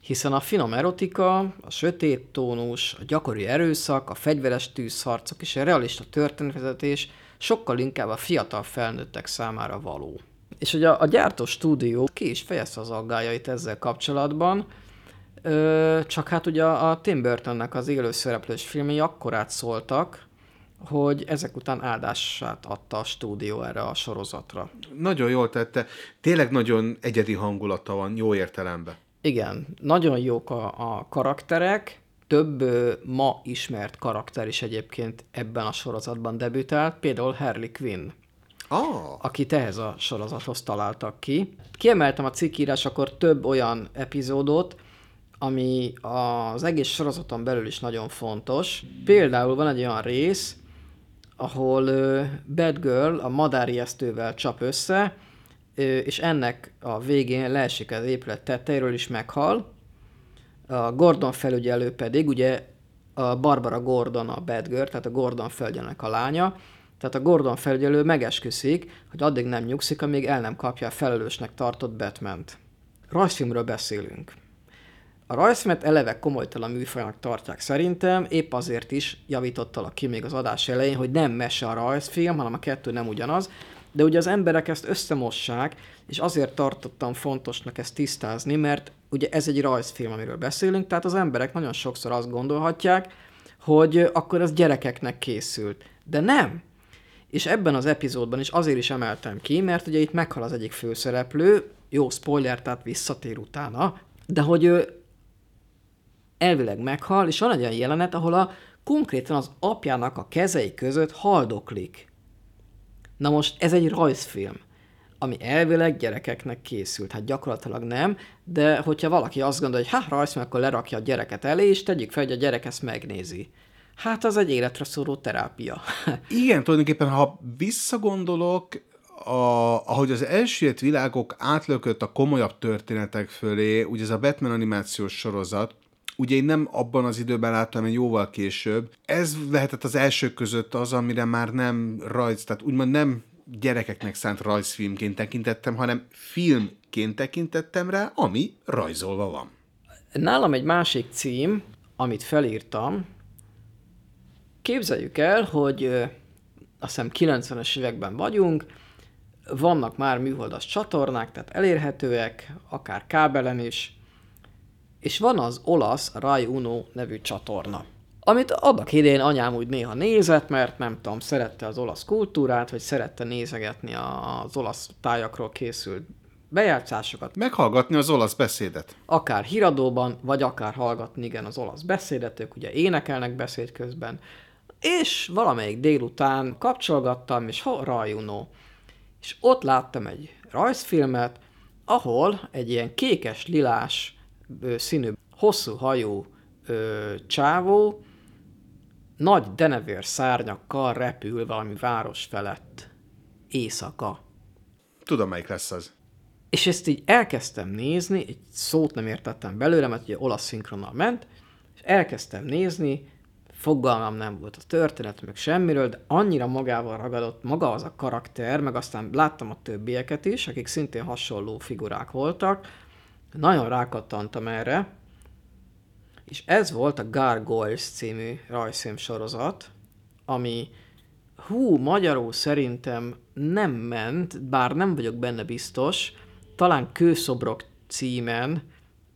hiszen a finom erotika, a sötét tónus, a gyakori erőszak, a fegyveres tűzharcok és a realista történetvezetés sokkal inkább a fiatal felnőttek számára való. És hogy a, a gyártó stúdió ki is fejezte az aggájait ezzel kapcsolatban, ö, csak hát ugye a Tim Burtonnek az élő szereplős filmjei akkorát szóltak, hogy ezek után áldását adta a stúdió erre a sorozatra. Nagyon jól tette. Tényleg nagyon egyedi hangulata van, jó értelemben. Igen, nagyon jók a, a karakterek, több ö, ma ismert karakter is egyébként ebben a sorozatban debütált, például Harley Quinn, Ah, akit ehhez a sorozathoz találtak ki. Kiemeltem a cikkírásakor több olyan epizódot, ami az egész sorozaton belül is nagyon fontos. Például van egy olyan rész, ahol Bad Girl a madárijesztővel csap össze, és ennek a végén leesik az épület tetejéről is meghal. A Gordon felügyelő pedig, ugye a Barbara Gordon a Bad Girl, tehát a Gordon felügyelőnek a lánya, tehát a Gordon felügyelő megesküszik, hogy addig nem nyugszik, amíg el nem kapja a felelősnek tartott Batman-t. Rajzfilmről beszélünk. A rajzfilmet eleve komolytalan műfajnak tartják szerintem, épp azért is javítottalak ki még az adás elején, hogy nem mese a rajzfilm, hanem a kettő nem ugyanaz, de ugye az emberek ezt összemossák, és azért tartottam fontosnak ezt tisztázni, mert ugye ez egy rajzfilm, amiről beszélünk, tehát az emberek nagyon sokszor azt gondolhatják, hogy akkor az gyerekeknek készült. De nem! És ebben az epizódban is azért is emeltem ki, mert ugye itt meghal az egyik főszereplő, jó spoiler, tehát visszatér utána, de hogy elvileg meghal, és van egy olyan jelenet, ahol a konkrétan az apjának a kezei között haldoklik. Na most ez egy rajzfilm, ami elvileg gyerekeknek készült. Hát gyakorlatilag nem, de hogyha valaki azt gondolja, hogy hát rajzfilm, akkor lerakja a gyereket elé, és tegyük fel, hogy a gyerek ezt megnézi. Hát az egy életre szóró terápia. Igen, tulajdonképpen, ha visszagondolok, a, ahogy az elsüllyedt világok átlökött a komolyabb történetek fölé, ugye ez a Batman animációs sorozat, ugye én nem abban az időben láttam, hanem jóval később. Ez lehetett az elsők között az, amire már nem rajz, tehát úgymond nem gyerekeknek szánt rajzfilmként tekintettem, hanem filmként tekintettem rá, ami rajzolva van. Nálam egy másik cím, amit felírtam, képzeljük el, hogy azt hiszem 90-es években vagyunk, vannak már műholdas csatornák, tehát elérhetőek, akár kábelen is, és van az olasz Rai Uno nevű csatorna, amit annak idén anyám úgy néha nézett, mert nem tudom, szerette az olasz kultúrát, vagy szerette nézegetni az olasz tájakról készült bejátszásokat, Meghallgatni az olasz beszédet. akár híradóban, vagy akár hallgatni igen az olasz beszédet, ők ugye énekelnek beszéd közben, és valamelyik délután kapcsolgattam, és ho, Rajuno. És ott láttam egy rajzfilmet, ahol egy ilyen kékes-lilás színű, hosszú hajú ö, csávó nagy denevér szárnyakkal repül valami város felett. Éjszaka. Tudom, melyik lesz az. És ezt így elkezdtem nézni, egy szót nem értettem belőle, mert ugye olasz szinkronnal ment, és elkezdtem nézni, fogalmam nem volt a történet, meg semmiről, de annyira magával ragadott maga az a karakter, meg aztán láttam a többieket is, akik szintén hasonló figurák voltak, nagyon rákattantam erre, és ez volt a Gargoyles című rajzfilm sorozat, ami hú, magyarul szerintem nem ment, bár nem vagyok benne biztos, talán Kőszobrok címen,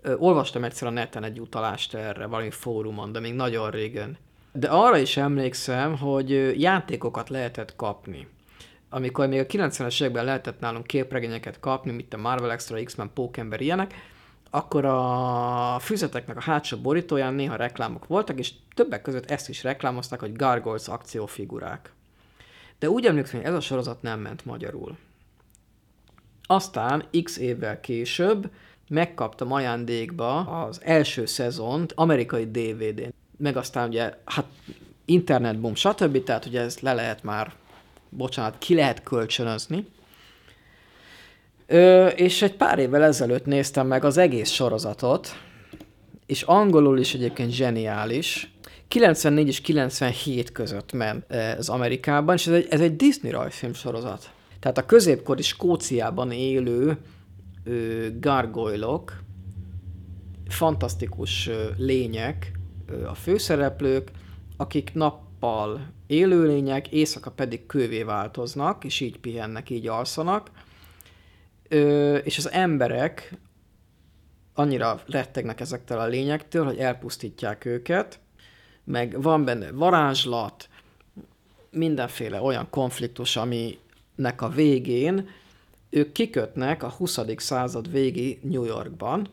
ö, olvastam egyszer a neten egy utalást erre, valami fórumon, de még nagyon régen. De arra is emlékszem, hogy játékokat lehetett kapni. amikor még a 90-es években lehetett nálunk képregényeket kapni, mint a Marvel Extra, X-Men, Pókember, ilyenek, akkor a füzeteknek a hátsó borítóján néha reklámok voltak, és többek között ezt is reklámozták, hogy Gargoyles akciófigurák. De úgy emlékszem, hogy ez a sorozat nem ment magyarul. Aztán x évvel később megkaptam ajándékba az első szezont amerikai DVD-n. Meg aztán ugye, hát internetboom, stb. Tehát ugye ezt le lehet már, bocsánat, ki lehet kölcsönözni. Ö, és egy pár évvel ezelőtt néztem meg az egész sorozatot, és angolul is egyébként zseniális. 94 és 97 között ment ez Amerikában, és ez egy, ez egy Disney rajzfilm sorozat. Tehát a középkori Skóciában élő ö, gargoylok, fantasztikus ö, lények, ö, a főszereplők, akik nappal élőlények, éjszaka pedig kővé változnak, és így pihennek, így alszanak. Ö, és az emberek annyira rettegnek ezektől a lényektől, hogy elpusztítják őket, meg van benne varázslat, mindenféle olyan konfliktus, aminek a végén ők kikötnek a 20. század végi New Yorkban,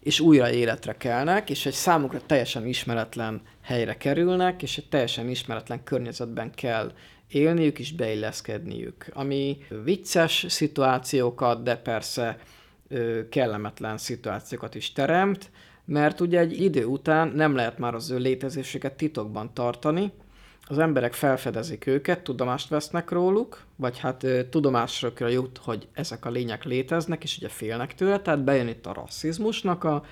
és újra életre kelnek, és egy számukra teljesen ismeretlen helyre kerülnek, és egy teljesen ismeretlen környezetben kell élniük és beilleszkedniük, ami vicces szituációkat, de persze kellemetlen szituációkat is teremt, mert ugye egy idő után nem lehet már az ő létezésüket titokban tartani, az emberek felfedezik őket, tudomást vesznek róluk, vagy hát ö, tudomásra jut, hogy ezek a lények léteznek, és ugye félnek tőle, tehát bejön itt a rasszizmusnak a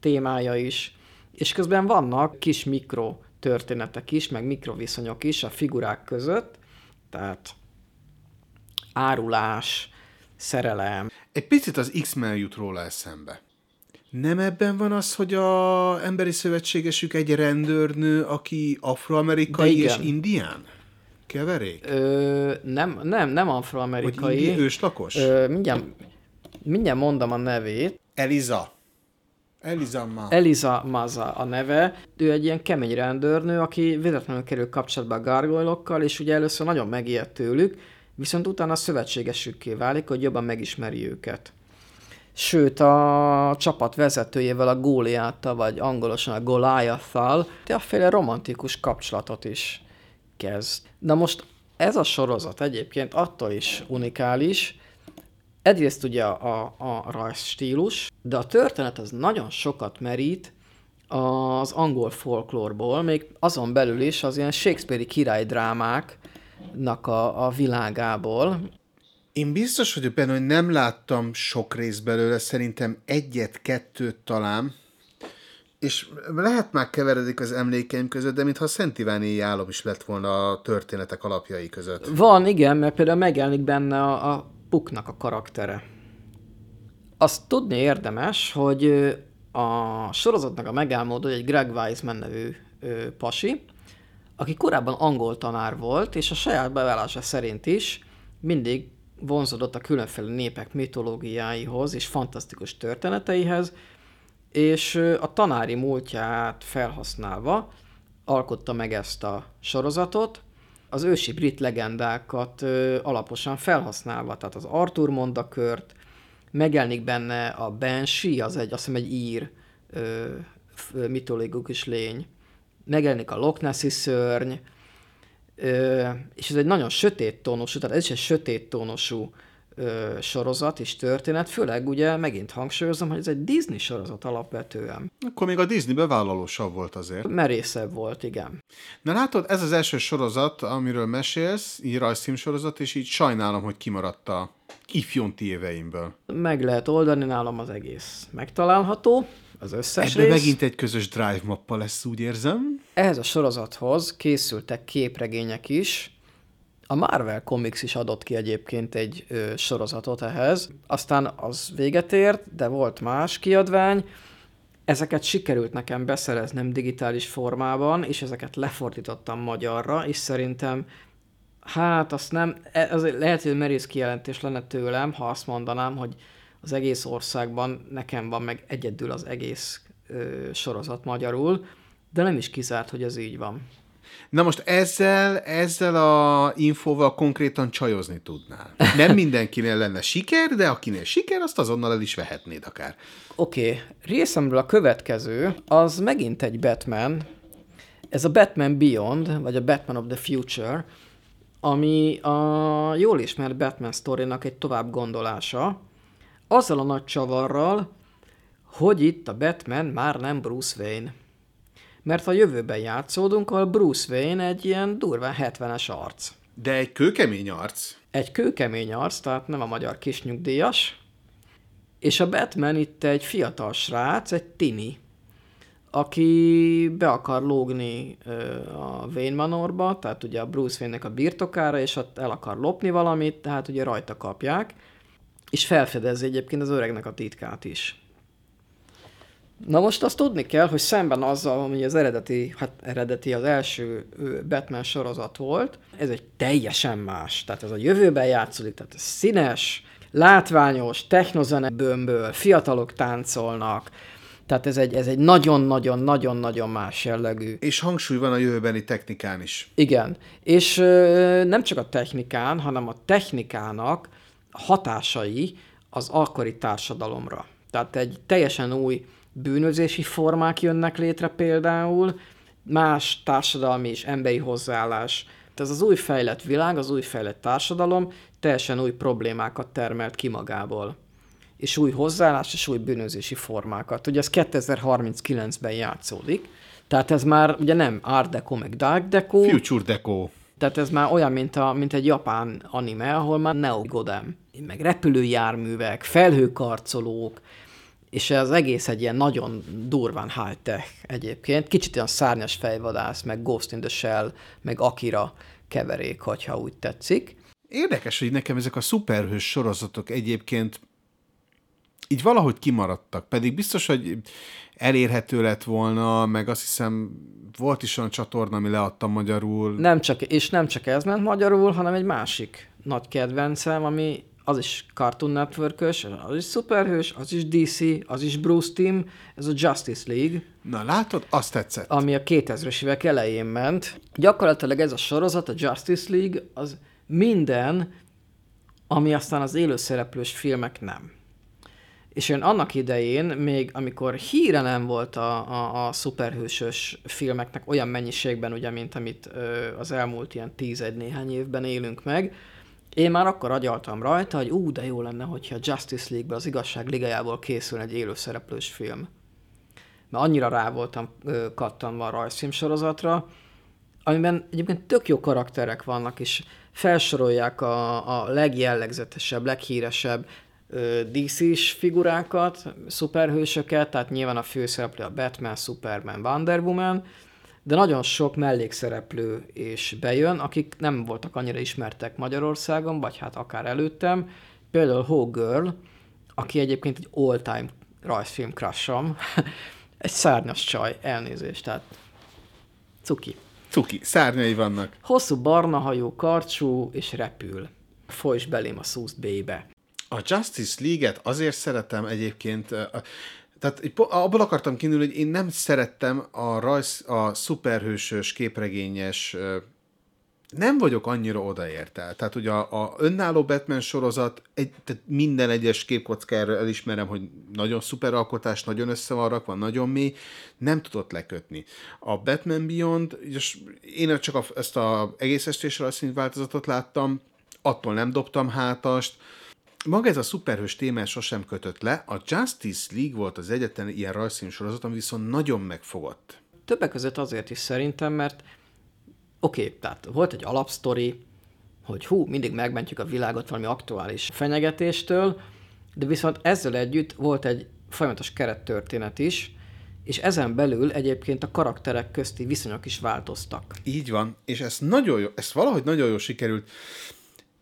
témája is, és közben vannak kis mikro történetek is, meg mikroviszonyok is a figurák között, tehát árulás, szerelem. Egy picit az X-Men jut róla eszembe. Nem ebben van az, hogy a emberi szövetségesük egy rendőrnő, aki afroamerikai és indián? Keverék? Ö, nem, nem, nem Vagy afroamerikai. indi- őslakos? Ö, mindjárt, mindjárt mondom a nevét. Eliza. Eliza ma. Eliza Maza a neve. Ő egy ilyen kemény rendőrnő, aki véletlenül kerül kapcsolatba a gargoylokkal, és ugye először nagyon megijed tőlük, viszont utána szövetségesükké válik, hogy jobban megismeri őket. Sőt, a csapat vezetőjével, a Góliáttal, vagy angolosan a Goliath-tal, féle romantikus kapcsolatot is kezd. Na most ez a sorozat egyébként attól is unikális, egyrészt ugye a, a rajzstílus, de a történet az nagyon sokat merít az angol folklórból, még azon belül is az ilyen Shakespeare-i királydrámáknak a, a világából. Én biztos vagyok benne, hogy nem láttam sok rész belőle, szerintem egyet-kettőt talán, és lehet már keveredik az emlékeim között, de mintha Szent Iváni álom is lett volna a történetek alapjai között. Van, igen, mert például megjelenik benne a, a Puknak a karaktere. Azt tudni érdemes, hogy a sorozatnak a megálmodó egy Greg Weisman nevű ö, pasi, aki korábban angol tanár volt, és a saját bevallása szerint is mindig vonzódott a különféle népek mitológiáihoz és fantasztikus történeteihez, és a tanári múltját felhasználva alkotta meg ezt a sorozatot, az ősi brit legendákat ö, alaposan felhasználva, tehát az Arthur mondakört, megjelenik benne a Banshee, az egy, azt hiszem egy ír mitológikus lény, megjelenik a Loch Nessi szörny, ö, és ez egy nagyon sötét tónusú, tehát ez is egy sötét tónusú ö, sorozat és történet, főleg ugye megint hangsúlyozom, hogy ez egy Disney sorozat alapvetően. Akkor még a Disney bevállalósabb volt azért. Merészebb volt, igen. Na látod, ez az első sorozat, amiről mesélsz, így rajzfilm sorozat, és így sajnálom, hogy kimaradt a ifjonti éveimből. Meg lehet oldani, nálam az egész megtalálható, az összes Ebben rész. megint egy közös drive mappa lesz, úgy érzem. Ehhez a sorozathoz készültek képregények is. A Marvel Comics is adott ki egyébként egy ö, sorozatot ehhez. Aztán az véget ért, de volt más kiadvány. Ezeket sikerült nekem beszereznem digitális formában, és ezeket lefordítottam magyarra, és szerintem Hát azt nem, e- az lehet, hogy merész kijelentés lenne tőlem, ha azt mondanám, hogy az egész országban nekem van meg egyedül az egész ö, sorozat magyarul, de nem is kizárt, hogy ez így van. Na most ezzel, ezzel a infóval konkrétan csajozni tudnál. Nem mindenkinél lenne siker, de akinél siker, azt azonnal el is vehetnéd akár. Oké, okay. részemről a következő, az megint egy Batman. Ez a Batman Beyond, vagy a Batman of the Future, ami a jól ismert Batman sztorinak egy tovább gondolása, azzal a nagy csavarral, hogy itt a Batman már nem Bruce Wayne. Mert a jövőben játszódunk, ahol Bruce Wayne egy ilyen durván 70-es arc. De egy kőkemény arc. Egy kőkemény arc, tehát nem a magyar kisnyugdíjas, és a Batman itt egy fiatal srác, egy tini, aki be akar lógni a Wayne Manorba, tehát ugye a Bruce Wayne-nek a birtokára, és ott el akar lopni valamit, tehát ugye rajta kapják, és felfedezi egyébként az öregnek a titkát is. Na most azt tudni kell, hogy szemben azzal, ami az eredeti, hát eredeti az első Batman sorozat volt, ez egy teljesen más. Tehát ez a jövőben játszódik, tehát ez színes, látványos, technozene bömböl, fiatalok táncolnak, tehát ez egy, ez egy nagyon-nagyon-nagyon-nagyon más jellegű. És hangsúly van a jövőbeni technikán is. Igen, és ö, nem csak a technikán, hanem a technikának hatásai az akkori társadalomra. Tehát egy teljesen új bűnözési formák jönnek létre például, más társadalmi és emberi hozzáállás. Tehát ez az új fejlett világ, az új fejlett társadalom teljesen új problémákat termelt ki magából. És új hozzáállás és új bűnözési formákat. Ugye ez 2039-ben játszódik, tehát ez már ugye nem Art Deco meg Dark Deco, Future Deco. tehát ez már olyan, mint, a, mint egy japán anime, ahol már Neo Godem, meg repülőjárművek, felhőkarcolók, és az egész egy ilyen nagyon durván high-tech egyébként. Kicsit olyan szárnyas fejvadász, meg Ghost in the Shell, meg Akira keverék, hogyha úgy tetszik. Érdekes, hogy nekem ezek a szuperhős sorozatok egyébként így valahogy kimaradtak, pedig biztos, hogy elérhető lett volna, meg azt hiszem volt is olyan csatorna, ami leadta magyarul. Nem csak, és nem csak ez ment magyarul, hanem egy másik nagy kedvencem, ami az is Cartoon network az is szuperhős, az is DC, az is Bruce Team, ez a Justice League, Na látod, azt tetszett. ami a 2000-es évek elején ment. Gyakorlatilag ez a sorozat, a Justice League, az minden, ami aztán az élőszereplős filmek nem. És én annak idején, még amikor híre nem volt a, a, a szuperhősös filmeknek olyan mennyiségben, ugye, mint amit ö, az elmúlt ilyen tízed néhány évben élünk meg, én már akkor agyaltam rajta, hogy ú, de jó lenne, hogyha a Justice League-be az igazság ligájából készül egy élőszereplős film. Mert annyira rá voltam kattanva a rajzfilm sorozatra, amiben egyébként tök jó karakterek vannak, és felsorolják a, a legjellegzetesebb, leghíresebb DC-s figurákat, szuperhősöket, tehát nyilván a főszereplő a Batman, Superman, Wonder Woman, de nagyon sok mellékszereplő is bejön, akik nem voltak annyira ismertek Magyarországon, vagy hát akár előttem. Például Ho Girl, aki egyébként egy all-time rajzfilm crushom. egy szárnyas csaj, elnézést, tehát cuki. Cuki, szárnyai vannak. Hosszú barna hajú, karcsú, és repül. Folys belém a szúzt bébe. A Justice League-et azért szeretem egyébként, tehát po- abból akartam kiindulni, hogy én nem szerettem a rajz, a szuperhősös, képregényes, nem vagyok annyira odaérte. Tehát ugye a, a önálló Batman sorozat, egy, tehát minden egyes képkockára elismerem, hogy nagyon szuper alkotás, nagyon össze van rakva, nagyon mély, nem tudott lekötni. A Batman Beyond, és én csak a, ezt az egész estés rajzszín változatot láttam, attól nem dobtam hátast, maga ez a szuperhős témás sosem kötött le, a Justice League volt az egyetlen ilyen rajzszín sorozat, ami viszont nagyon megfogott. Többek között azért is szerintem, mert oké, okay, tehát volt egy alapsztori, hogy hú, mindig megmentjük a világot valami aktuális fenyegetéstől, de viszont ezzel együtt volt egy folyamatos kerettörténet is, és ezen belül egyébként a karakterek közti viszonyok is változtak. Így van, és ezt nagyon jó, ezt valahogy nagyon jól sikerült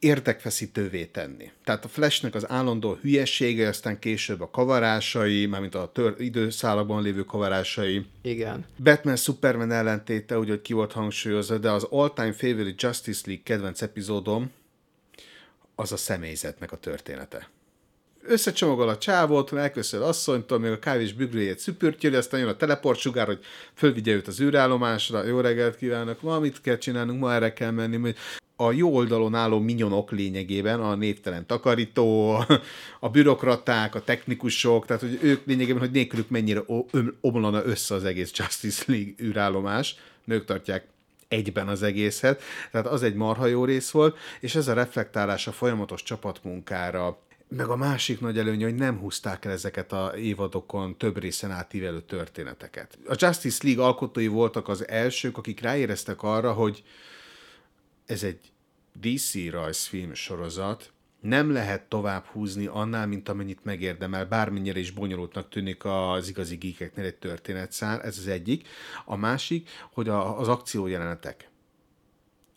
érdekfeszítővé tenni. Tehát a Flashnek az állandó hülyessége, aztán később a kavarásai, mármint a tör, időszálakban lévő kavarásai, Igen. Batman Superman ellentéte, úgy, hogy ki volt hangsúlyozva, de az all-time favorite Justice League kedvenc epizódom az a személyzetnek a története. Összecsomagol a csávót, elköszön asszonytól, még a kávés büglőjét szüpürtjöli, aztán jön a teleport hogy fölvigye őt az űrállomásra, jó reggelt kívánok, ma mit kell csinálnunk, ma erre kell menni, hogy a jó oldalon álló minyonok lényegében, a névtelen takarító, a bürokraták, a technikusok, tehát hogy ők lényegében, hogy nélkülük mennyire omlana össze az egész Justice League űrállomás, nők tartják egyben az egészet, tehát az egy marha jó rész volt, és ez a reflektálás a folyamatos csapatmunkára, meg a másik nagy előnye, hogy nem húzták el ezeket a évadokon több részen átívelő történeteket. A Justice League alkotói voltak az elsők, akik ráéreztek arra, hogy ez egy DC rajzfilm sorozat, nem lehet tovább húzni annál, mint amennyit megérdemel, bármennyire is bonyolultnak tűnik az igazi geekeknél egy történetszár, ez az egyik. A másik, hogy a, az akciójelenetek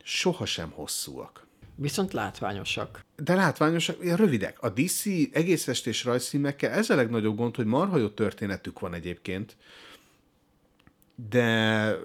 sohasem hosszúak. Viszont látványosak. De látványosak, ja, rövidek. A DC egész estés rajzfilmekkel ez a legnagyobb gond, hogy marha jó történetük van egyébként, de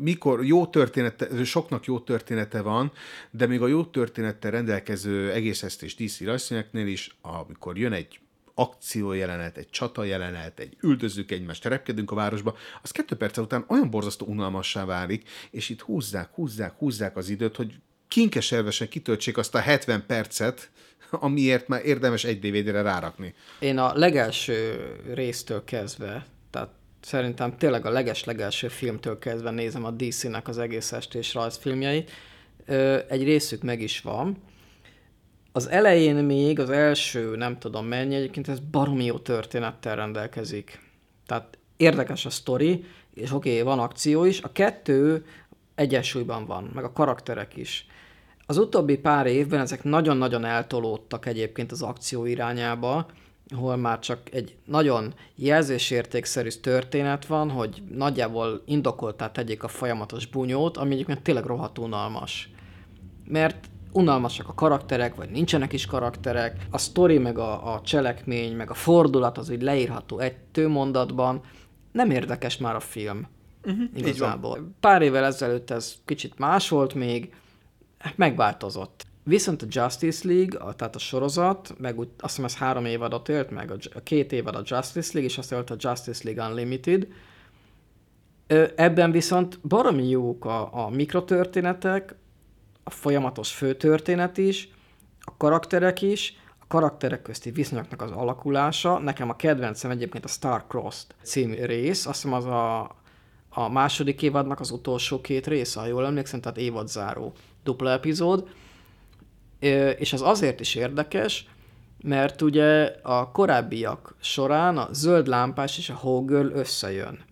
mikor jó története, soknak jó története van, de még a jó történettel rendelkező egész estés DC rajzfilmeknél is, amikor jön egy akciójelenet, egy csata jelenet, egy üldözzük egymást, repkedünk a városba, az kettő perc után olyan borzasztó unalmassá válik, és itt húzzák, húzzák, húzzák az időt, hogy kinkeservesen kitöltsék azt a 70 percet, amiért már érdemes egy DVD-re rárakni. Én a legelső résztől kezdve, tehát szerintem tényleg a leges-legelső filmtől kezdve nézem a DC-nek az egész estés rajzfilmjeit. Egy részük meg is van. Az elején még az első, nem tudom mennyi, egyébként ez baromi jó történettel rendelkezik. Tehát érdekes a sztori, és oké, okay, van akció is. A kettő egyensúlyban van, meg a karakterek is. Az utóbbi pár évben ezek nagyon-nagyon eltolódtak egyébként az akció irányába, ahol már csak egy nagyon jelzésértékszerű történet van, hogy nagyjából indokoltá tegyék a folyamatos bunyót, ami egyébként tényleg rohadt unalmas. Mert unalmasak a karakterek, vagy nincsenek is karakterek, a sztori, meg a, a cselekmény, meg a fordulat az úgy leírható egy mondatban, nem érdekes már a film. Uh-huh, igazából. Pár évvel ezelőtt ez kicsit más volt még, megváltozott. Viszont a Justice League, a, tehát a sorozat, meg úgy, azt hiszem ez három évadot élt meg, a, a két évad a Justice League, és aztán a Justice League Unlimited. Ebben viszont baromi jók a, a mikrotörténetek, a folyamatos főtörténet is, a karakterek is, a karakterek közti viszonyoknak az alakulása. Nekem a kedvencem egyébként a Star Crossed című rész, azt hiszem az a, a második évadnak az utolsó két része, ha jól emlékszem, tehát évadzáró dupla epizód és az azért is érdekes, mert ugye a korábbiak során a zöld lámpás és a hógöl összejön.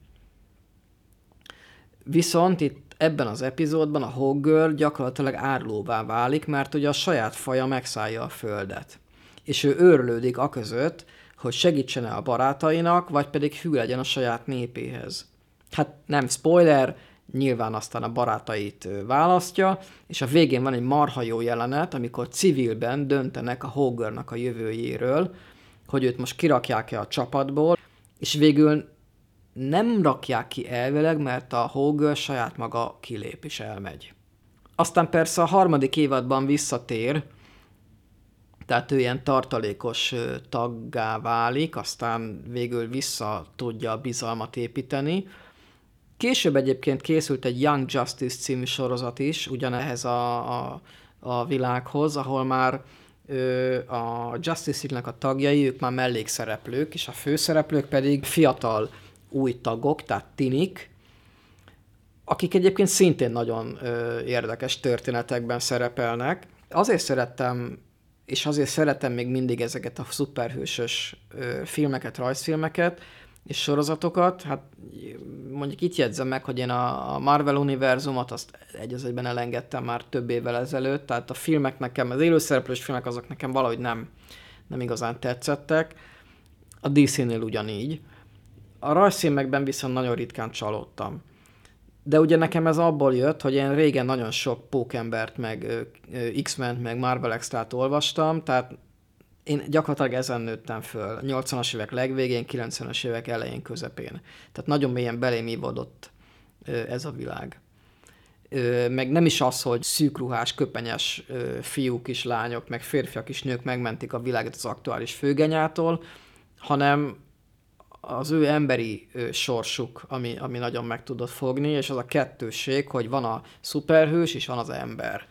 Viszont itt ebben az epizódban a hógöl gyakorlatilag árlóvá válik, mert ugye a saját faja megszállja a földet. És ő őrlődik a között, hogy segítsen a barátainak, vagy pedig hű legyen a saját népéhez. Hát nem spoiler, nyilván aztán a barátait választja, és a végén van egy marha jó jelenet, amikor civilben döntenek a Hogarnak a jövőjéről, hogy őt most kirakják-e a csapatból, és végül nem rakják ki elvileg, mert a Hogar saját maga kilép és elmegy. Aztán persze a harmadik évadban visszatér, tehát ő ilyen tartalékos taggá válik, aztán végül vissza tudja a bizalmat építeni, Később egyébként készült egy Young Justice című sorozat is, ugyanehhez a, a, a világhoz, ahol már ö, a Justice League-nek a tagjai, ők már mellékszereplők, és a főszereplők pedig fiatal új tagok, tehát tinik, akik egyébként szintén nagyon ö, érdekes történetekben szerepelnek. Azért szerettem, és azért szeretem még mindig ezeket a szuperhősös ö, filmeket, rajzfilmeket, és sorozatokat, hát mondjuk itt jegyzem meg, hogy én a Marvel univerzumot azt egy az egyben elengedtem már több évvel ezelőtt, tehát a filmek nekem, az élőszereplős filmek azok nekem valahogy nem, nem igazán tetszettek. A DC-nél ugyanígy. A rajzfilmekben viszont nagyon ritkán csalódtam. De ugye nekem ez abból jött, hogy én régen nagyon sok Pókembert, meg X-Men, meg Marvel Extra-t olvastam, tehát én gyakorlatilag ezen nőttem föl, 80-as évek legvégén, 90-es évek elején, közepén. Tehát nagyon mélyen belém ívódott ez a világ. Meg nem is az, hogy szűkruhás, köpenyes fiúk is, lányok, meg férfiak is, nők megmentik a világot az aktuális főgenyától, hanem az ő emberi sorsuk, ami, ami nagyon meg tudott fogni, és az a kettőség, hogy van a szuperhős, és van az ember.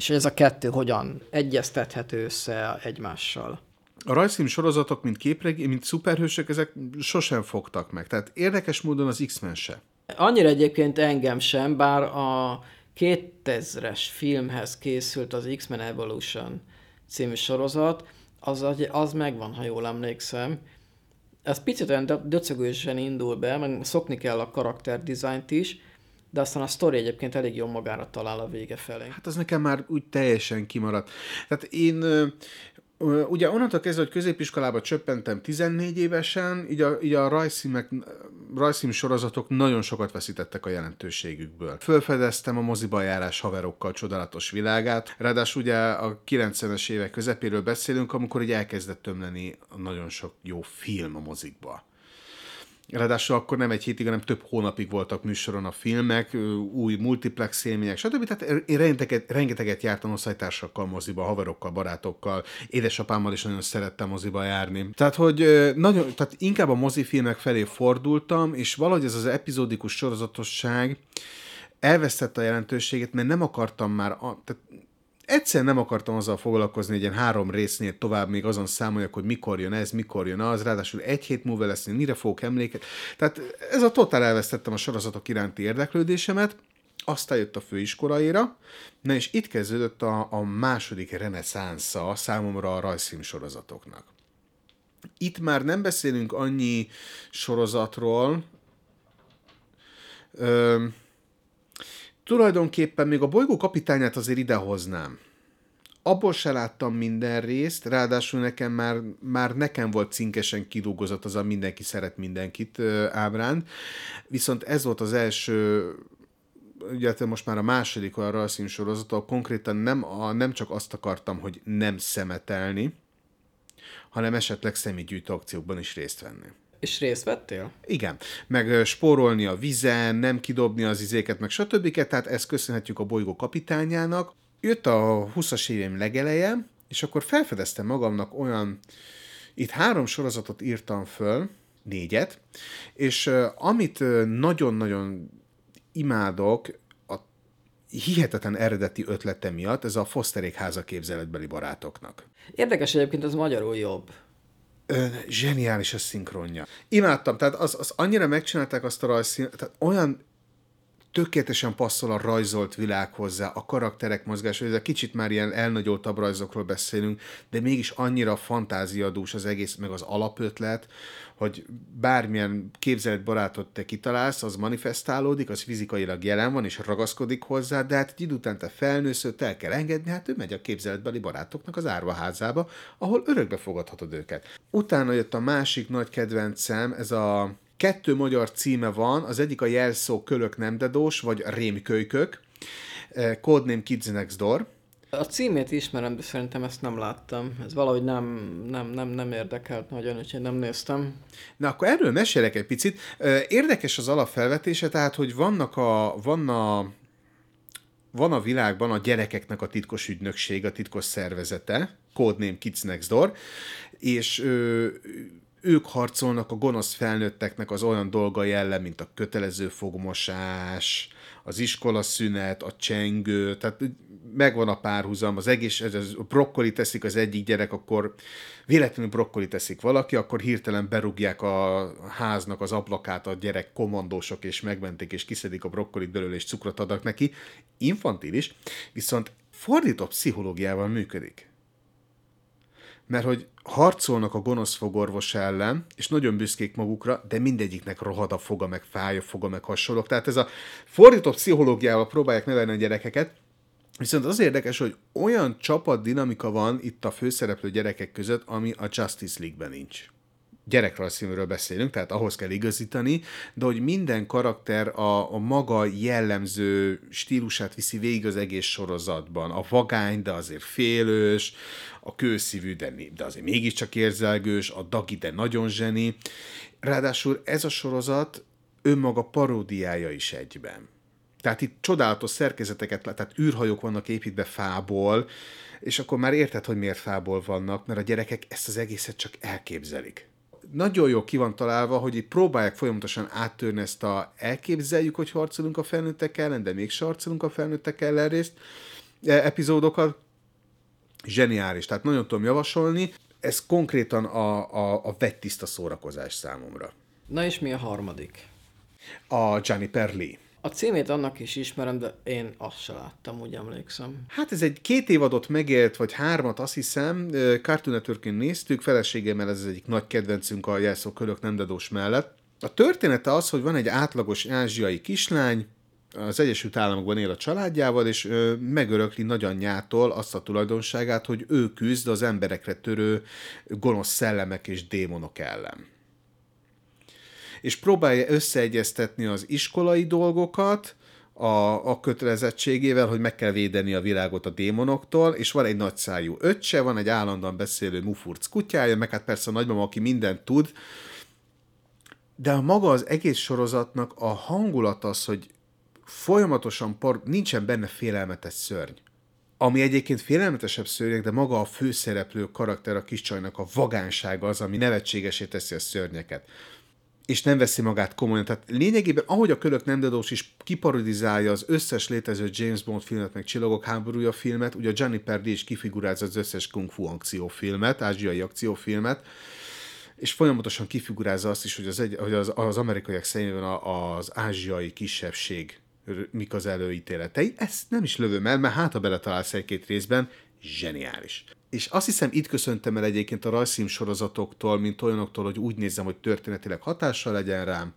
És hogy ez a kettő hogyan egyeztethető össze egymással. A rajzfilm sorozatok, mint képregény, mint szuperhősök, ezek sosem fogtak meg. Tehát érdekes módon az X-Men se. Annyira egyébként engem sem, bár a 2000-es filmhez készült az X-Men Evolution című sorozat, az, az megvan, ha jól emlékszem. Ez picit olyan dö- döcögősen indul be, meg szokni kell a karakter dizájnt is, de aztán a sztori egyébként elég jó magára talál a vége felé. Hát az nekem már úgy teljesen kimaradt. Tehát én ugye onnantól kezdve, hogy középiskolába csöppentem 14 évesen, így a, így a rajzszímek, rajzszím sorozatok nagyon sokat veszítettek a jelentőségükből. Fölfedeztem a moziba járás haverokkal csodálatos világát, ráadásul ugye a 90-es évek közepéről beszélünk, amikor így elkezdett tömleni nagyon sok jó film a mozikba. Ráadásul akkor nem egy hétig, hanem több hónapig voltak műsoron a filmek, új multiplex élmények, stb. Tehát én rengeteget, rengeteget jártam osztálytársakkal moziba, haverokkal, barátokkal, édesapámmal is nagyon szerettem moziba járni. Tehát, hogy nagyon, tehát inkább a mozifilmek felé fordultam, és valahogy ez az epizódikus sorozatosság elvesztette a jelentőségét, mert nem akartam már, a, tehát egyszer nem akartam azzal foglalkozni, hogy ilyen három résznél tovább még azon számoljak, hogy mikor jön ez, mikor jön az, ráadásul egy hét múlva lesz, mire fogok emléket. Tehát ez a totál elvesztettem a sorozatok iránti érdeklődésemet, aztán jött a főiskolaira, na és itt kezdődött a, a második reneszánsza számomra a rajzfilm sorozatoknak. Itt már nem beszélünk annyi sorozatról, ö, tulajdonképpen még a bolygó kapitányát azért idehoznám. Abból se láttam minden részt, ráadásul nekem már, már nekem volt cinkesen kidolgozott az a mindenki szeret mindenkit ábránd, viszont ez volt az első ugye te most már a második olyan rajzszín sorozat, konkrétan nem, a, nem csak azt akartam, hogy nem szemetelni, hanem esetleg személygyűjtő akciókban is részt venni. És részt vettél? Igen, meg spórolni a vizen, nem kidobni az izéket, meg stb. Tehát ezt köszönhetjük a bolygó kapitányának. Jött a 20-as éveim legeleje, és akkor felfedeztem magamnak olyan, itt három sorozatot írtam föl, négyet, és amit nagyon-nagyon imádok, a hihetetlen eredeti ötlete miatt, ez a Fosterék háza képzeletbeli barátoknak. Érdekes egyébként, az magyarul jobb. Zseniális a szinkronja. Imádtam, tehát az, az annyira megcsinálták azt a rajzszín, tehát olyan tökéletesen passzol a rajzolt világ hozzá, a karakterek mozgása, ez a kicsit már ilyen elnagyoltabb rajzokról beszélünk, de mégis annyira fantáziadús az egész, meg az alapötlet, hogy bármilyen képzeletbarátot te kitalálsz, az manifestálódik, az fizikailag jelen van, és ragaszkodik hozzá, de hát egy idő után te felnősz, őt el kell engedni, hát ő megy a képzeletbeli barátoknak az árvaházába, ahol örökbe fogadhatod őket. Utána jött a másik nagy kedvencem, ez a kettő magyar címe van, az egyik a jelszó Kölök nem dedós, vagy Rémkölykök, eh, Codename Kids Next Door, A címét ismerem, de szerintem ezt nem láttam. Ez valahogy nem, nem, nem, nem érdekelt nagyon, úgyhogy nem néztem. Na, akkor erről mesélek egy picit. Ö, Érdekes az alapfelvetése, tehát, hogy vannak a, van a, van a világban a gyerekeknek a titkos ügynökség, a titkos szervezete, Codename Kids Next Door, és ö, ők harcolnak a gonosz felnőtteknek az olyan dolgai ellen, mint a kötelező fogmosás, az iskolaszünet, a csengő, tehát megvan a párhuzam, az egész, ez, ez, brokkoli teszik az egyik gyerek, akkor véletlenül brokkoli teszik valaki, akkor hirtelen berúgják a háznak az ablakát a gyerek komandósok, és megmentik, és kiszedik a brokkolit belőle, és cukrot adnak neki. Infantilis, viszont fordított pszichológiával működik mert hogy harcolnak a gonosz fogorvos ellen, és nagyon büszkék magukra, de mindegyiknek rohad a foga, meg fáj a foga, meg hasonlók. Tehát ez a fordított pszichológiával próbálják nevelni a gyerekeket, Viszont az érdekes, hogy olyan csapat dinamika van itt a főszereplő gyerekek között, ami a Justice League-ben nincs gyerekrajzfilmről beszélünk, tehát ahhoz kell igazítani, de hogy minden karakter a, a maga jellemző stílusát viszi végig az egész sorozatban. A vagány, de azért félős, a kőszívű, de, de azért mégiscsak érzelgős, a dagi, de nagyon zseni. Ráadásul ez a sorozat önmaga paródiája is egyben. Tehát itt csodálatos szerkezeteket, tehát űrhajók vannak építve fából, és akkor már érted, hogy miért fából vannak, mert a gyerekek ezt az egészet csak elképzelik. Nagyon jó ki van találva, hogy itt próbálják folyamatosan áttörni ezt a elképzeljük, hogy harcolunk a felnőttek ellen, de még harcolunk a felnőttek ellen részt, e, epizódokat. Zseniális, tehát nagyon tudom javasolni. Ez konkrétan a, a, a vettiszta szórakozás számomra. Na és mi a harmadik? A Jennifer Lee. A címét annak is ismerem, de én azt se láttam, úgy emlékszem. Hát ez egy két évadot megélt, vagy hármat, azt hiszem, Cartoon network néztük, feleségemmel ez az egyik nagy kedvencünk a jelszó kölök nem dadós mellett. A története az, hogy van egy átlagos ázsiai kislány, az Egyesült Államokban él a családjával, és ö, megörökli nagyanyjától azt a tulajdonságát, hogy ő küzd az emberekre törő gonosz szellemek és démonok ellen. És próbálja összeegyeztetni az iskolai dolgokat a, a kötelezettségével, hogy meg kell védeni a világot a démonoktól, és van egy nagyszájú öccse, van egy állandóan beszélő mufurc kutyája, meg hát persze a nagymama, aki mindent tud, de a maga az egész sorozatnak a hangulat az, hogy folyamatosan par, nincsen benne félelmetes szörny. Ami egyébként félelmetesebb szörnyek, de maga a főszereplő karakter, a kis csajnak a vagánsága az, ami nevetségesé teszi a szörnyeket és nem veszi magát komolyan. Tehát lényegében, ahogy a Kölök Nemdedós is kiparodizálja az összes létező James Bond filmet, meg Csillagok háborúja filmet, ugye Johnny Perdi is kifigurázza az összes kung fu akciófilmet, ázsiai akciófilmet, és folyamatosan kifigurázza azt is, hogy az, egy, hogy az, az amerikaiak szemében az ázsiai kisebbség mik az előítéletei. Ezt nem is lövöm el, mert hát ha beletalálsz egy-két részben, zseniális. És azt hiszem, itt köszöntem el egyébként a rajzszím sorozatoktól, mint olyanoktól, hogy úgy nézzem, hogy történetileg hatással legyen rám,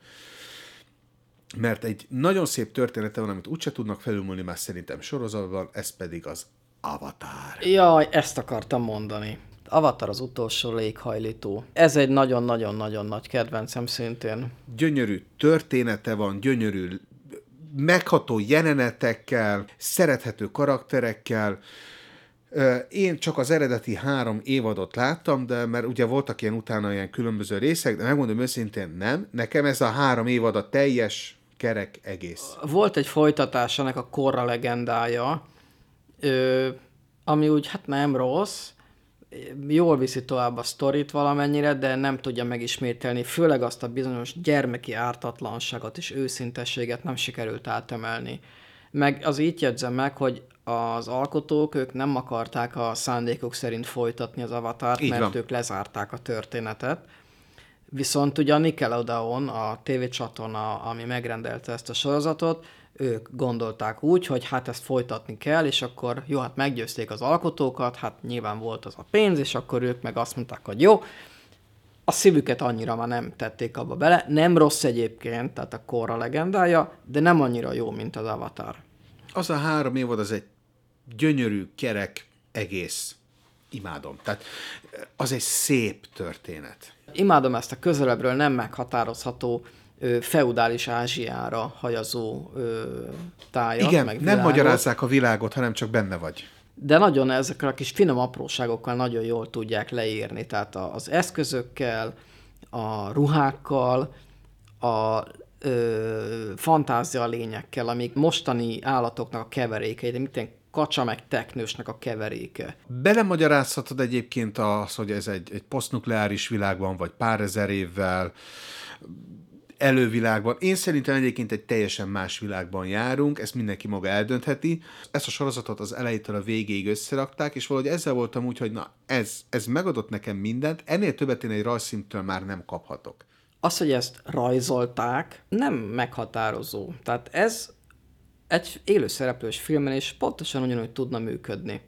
mert egy nagyon szép története van, amit úgyse tudnak felülmúlni már szerintem sorozatban, ez pedig az Avatar. Jaj, ezt akartam mondani. Avatar az utolsó léghajlító. Ez egy nagyon-nagyon-nagyon nagy kedvencem szintén. Gyönyörű története van, gyönyörű megható jelenetekkel, szerethető karakterekkel. Én csak az eredeti három évadot láttam, de mert ugye voltak ilyen utána ilyen különböző részek, de megmondom őszintén nem. Nekem ez a három évad a teljes kerek egész. Volt egy folytatás ennek a Korra legendája, ami úgy hát nem rossz, jól viszi tovább a sztorit valamennyire, de nem tudja megismételni, főleg azt a bizonyos gyermeki ártatlanságot és őszintességet nem sikerült átemelni. Meg az így jegyzem meg, hogy az alkotók, ők nem akarták a szándékok szerint folytatni az avatárt, Így mert van. ők lezárták a történetet. Viszont ugye a Nickelodeon, a tévécsatorna, ami megrendelte ezt a sorozatot, ők gondolták úgy, hogy hát ezt folytatni kell, és akkor jó, hát meggyőzték az alkotókat, hát nyilván volt az a pénz, és akkor ők meg azt mondták, hogy jó, a szívüket annyira már nem tették abba bele. Nem rossz egyébként, tehát a Korra legendája, de nem annyira jó, mint az Avatar. Az a három évad, az egy gyönyörű, kerek egész. Imádom. Tehát az egy szép történet. Imádom ezt a közelebbről nem meghatározható feudális Ázsiára hajazó tájat, Igen, meg nem magyarázzák a világot, hanem csak benne vagy. De nagyon ezekkel a kis finom apróságokkal nagyon jól tudják leírni, tehát az eszközökkel, a ruhákkal, a ö, fantázia lényekkel, amik mostani állatoknak a keverékei, de minden kacsa meg teknősnek a keveréke. Belemagyarázhatod egyébként az, hogy ez egy, egy posztnukleáris világban, vagy pár ezer évvel, elővilágban. Én szerintem egyébként egy teljesen más világban járunk, ezt mindenki maga eldöntheti. Ezt a sorozatot az elejétől a végéig összerakták, és valahogy ezzel voltam úgy, hogy na, ez, ez megadott nekem mindent, ennél többet én egy rajzszintől már nem kaphatok. Az, hogy ezt rajzolták, nem meghatározó. Tehát ez egy élőszereplős filmen is pontosan ugyanúgy tudna működni.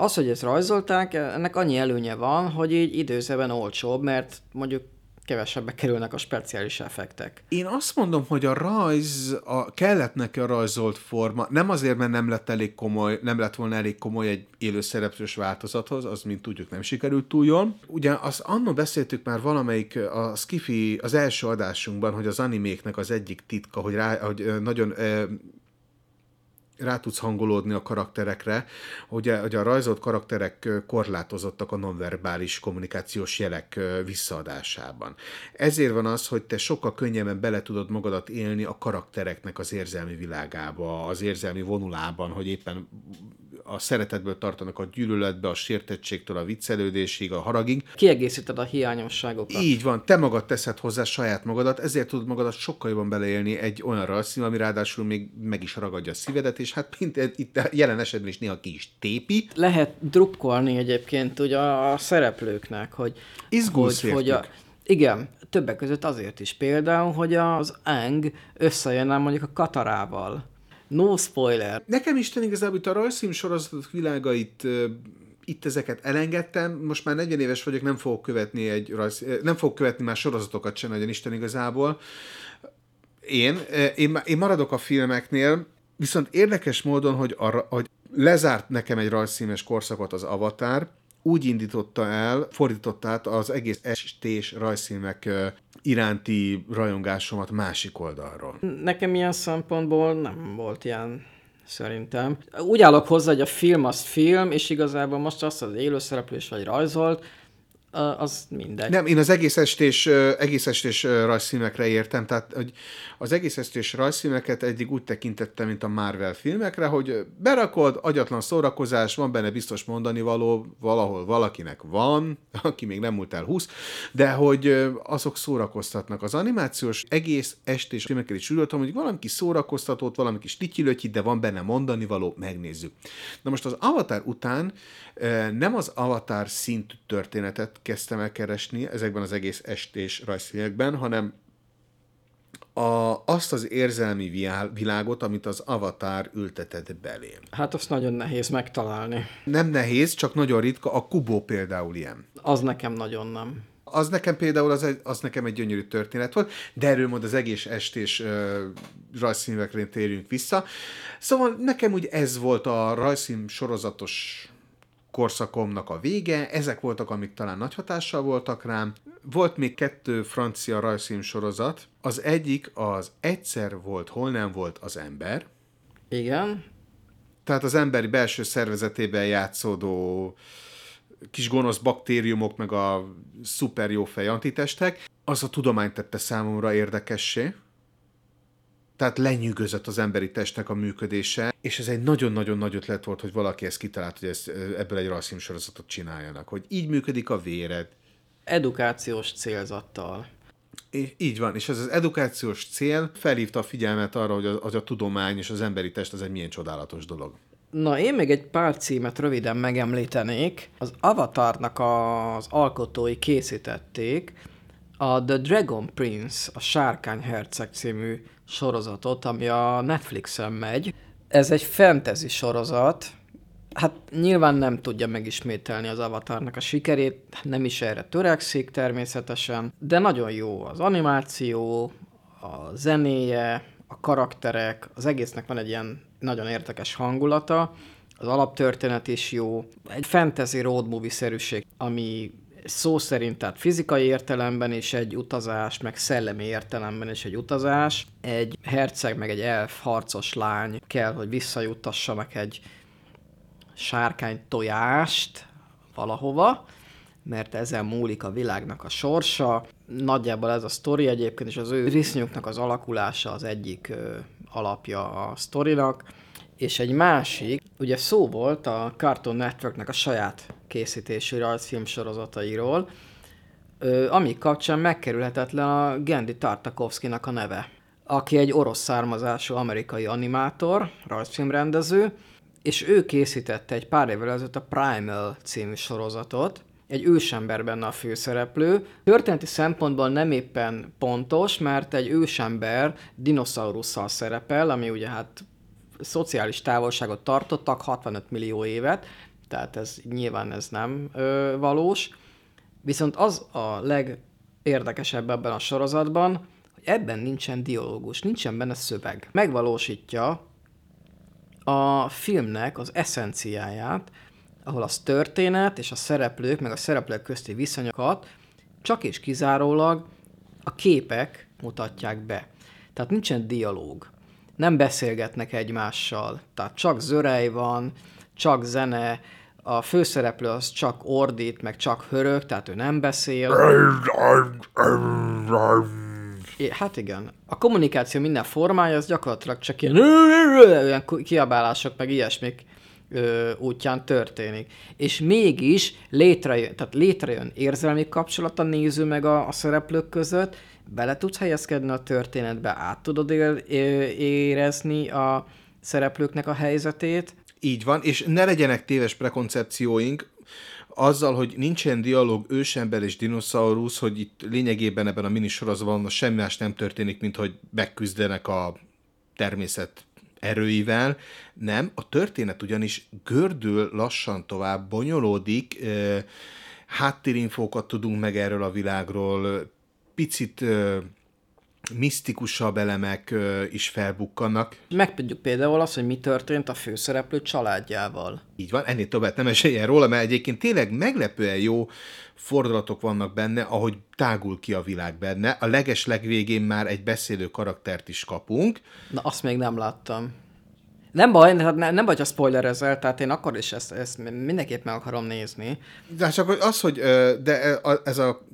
Az, hogy ezt rajzolták, ennek annyi előnye van, hogy így időzeben olcsóbb, mert mondjuk kevesebbe kerülnek a speciális effektek. Én azt mondom, hogy a rajz, a, kellett neki a rajzolt forma, nem azért, mert nem lett elég komoly, nem lett volna elég komoly egy élőszereplős változathoz, az, mint tudjuk, nem sikerült túl jól. Ugye azt annól beszéltük már valamelyik a Skiffy, az első adásunkban, hogy az animéknek az egyik titka, hogy, rá, hogy nagyon rá tudsz hangolódni a karakterekre, hogy a, hogy a rajzolt karakterek korlátozottak a nonverbális kommunikációs jelek visszaadásában. Ezért van az, hogy te sokkal könnyebben bele tudod magadat élni a karaktereknek az érzelmi világába, az érzelmi vonulában, hogy éppen a szeretetből tartanak a gyűlöletbe, a sértettségtől a viccelődésig, a haragig. Kiegészíted a hiányosságokat. Így van, te magad teszed hozzá saját magadat, ezért tudod magadat sokkal jobban beleélni egy olyan rajzszín, ami ráadásul még meg is ragadja a szívedet, és hát mint itt jelen esetben is néha ki is tépi. Lehet drukkolni egyébként ugye a szereplőknek, hogy... Izgulsz hogy, hogy a. Igen, többek között azért is például, hogy az Ang összejönne mondjuk a Katarával. No spoiler. Nekem Isten igazából itt a rajzszín sorozatok világait itt ezeket elengedtem, most már 40 éves vagyok, nem fogok követni egy rajz, nem fogok követni már sorozatokat sem nagyon Isten igazából. Én, én, én maradok a filmeknél, viszont érdekes módon, hogy, arra, hogy lezárt nekem egy rajzszínes korszakot az Avatar, úgy indította el, fordította át az egész estés rajzszínek iránti rajongásomat másik oldalról. Nekem ilyen szempontból nem volt ilyen szerintem. Úgy állok hozzá, hogy a film az film, és igazából most azt az élőszereplős vagy rajzolt, az mindegy. Nem, én az egész estés, egész estés ö, rajzszímekre értem, tehát hogy az egész estés rajzszímeket eddig úgy tekintettem, mint a Marvel filmekre, hogy berakod, agyatlan szórakozás, van benne biztos mondani való, valahol valakinek van, aki még nem múlt el 20, de hogy azok szórakoztatnak. Az animációs egész estés filmekkel is ülöttem, hogy valami kis szórakoztatót, valami kis tityilötyit, de van benne mondani való, megnézzük. Na most az Avatar után nem az Avatar szintű történetet kezdtem el keresni ezekben az egész estés rajzfilmekben, hanem a, azt az érzelmi világot, amit az Avatar ültetett belém. Hát azt nagyon nehéz megtalálni. Nem nehéz, csak nagyon ritka, a Kubo például ilyen. Az nekem nagyon nem. Az nekem például az, egy, az nekem egy gyönyörű történet volt, de erről majd az egész estés uh, rajzfilmekre térjünk vissza. Szóval nekem úgy ez volt a rajzfilm sorozatos korszakomnak a vége, ezek voltak, amik talán nagy hatással voltak rám. Volt még kettő francia rajzfilm sorozat, az egyik az Egyszer volt, hol nem volt az ember, Igen, tehát az emberi belső szervezetében játszódó kis gonosz baktériumok, meg a szuper jó fej antitestek, az a tudomány tette számomra érdekessé. Tehát lenyűgözött az emberi testnek a működése, és ez egy nagyon-nagyon nagy ötlet volt, hogy valaki ezt kitalált, hogy ezt, ebből egy rajzfilm sorozatot csináljanak, hogy így működik a véred. edukációs célzattal. Így van, és ez az edukációs cél felhívta a figyelmet arra, hogy a, hogy a tudomány és az emberi test az egy milyen csodálatos dolog. Na, én még egy pár címet röviden megemlítenék. Az Avatarnak az alkotói készítették a The Dragon Prince, a Sárkány Herceg című sorozatot, ami a Netflixen megy. Ez egy fantasy sorozat, hát nyilván nem tudja megismételni az Avatarnak a sikerét, nem is erre törekszik természetesen, de nagyon jó az animáció, a zenéje, a karakterek, az egésznek van egy ilyen nagyon érdekes hangulata, az alaptörténet is jó, egy fantasy road movie-szerűség, ami szó szerint, tehát fizikai értelemben is egy utazás, meg szellemi értelemben is egy utazás. Egy herceg, meg egy elf harcos lány kell, hogy visszajuttassa meg egy sárkány tojást valahova, mert ezen múlik a világnak a sorsa. Nagyjából ez a sztori egyébként, és az ő viszonyuknak az alakulása az egyik ö, alapja a sztorinak. És egy másik, ugye szó volt a Cartoon Networknek a saját készítésű rajzfilm sorozatairól, ami kapcsán megkerülhetetlen a Gendi Tartakovskynak a neve, aki egy orosz származású amerikai animátor, rajzfilmrendező, és ő készítette egy pár évvel ezelőtt a Primal című sorozatot, egy ősember benne a főszereplő. Történeti szempontból nem éppen pontos, mert egy ősember dinoszaurusszal szerepel, ami ugye hát szociális távolságot tartottak 65 millió évet, tehát ez nyilván ez nem ö, valós. Viszont az a legérdekesebb ebben a sorozatban, hogy ebben nincsen dialógus, nincsen benne szöveg. Megvalósítja a filmnek az eszenciáját, ahol az történet és a szereplők, meg a szereplők közti viszonyokat csak és kizárólag a képek mutatják be. Tehát nincsen dialóg. nem beszélgetnek egymással. Tehát csak zörej van, csak zene, a főszereplő az csak ordít, meg csak hörög, tehát ő nem beszél. É, hát igen. A kommunikáció minden formája az gyakorlatilag csak ilyen, ilyen kiabálások, meg ilyesmik ö, útján történik. És mégis létrejön, tehát létrejön érzelmi kapcsolat a néző meg a, a szereplők között, bele tudsz helyezkedni a történetbe, át tudod ér, érezni a szereplőknek a helyzetét. Így van, és ne legyenek téves prekoncepcióink, azzal, hogy nincsen dialóg ősember és dinoszaurusz, hogy itt lényegében ebben a minisorozatban semmi más nem történik, mint hogy megküzdenek a természet erőivel. Nem, a történet ugyanis gördül lassan tovább, bonyolódik, háttérinfókat tudunk meg erről a világról, picit misztikusabb elemek is felbukkannak. Megtudjuk például azt, hogy mi történt a főszereplő családjával. Így van, ennél többet nem esélyen róla, mert egyébként tényleg meglepően jó fordulatok vannak benne, ahogy tágul ki a világ benne. A leges legvégén már egy beszélő karaktert is kapunk. Na, azt még nem láttam. Nem baj, nem, nem baj, ha spoilerezel, tehát én akkor is ezt, ezt mindenképp meg akarom nézni. De csak az, hogy de ez a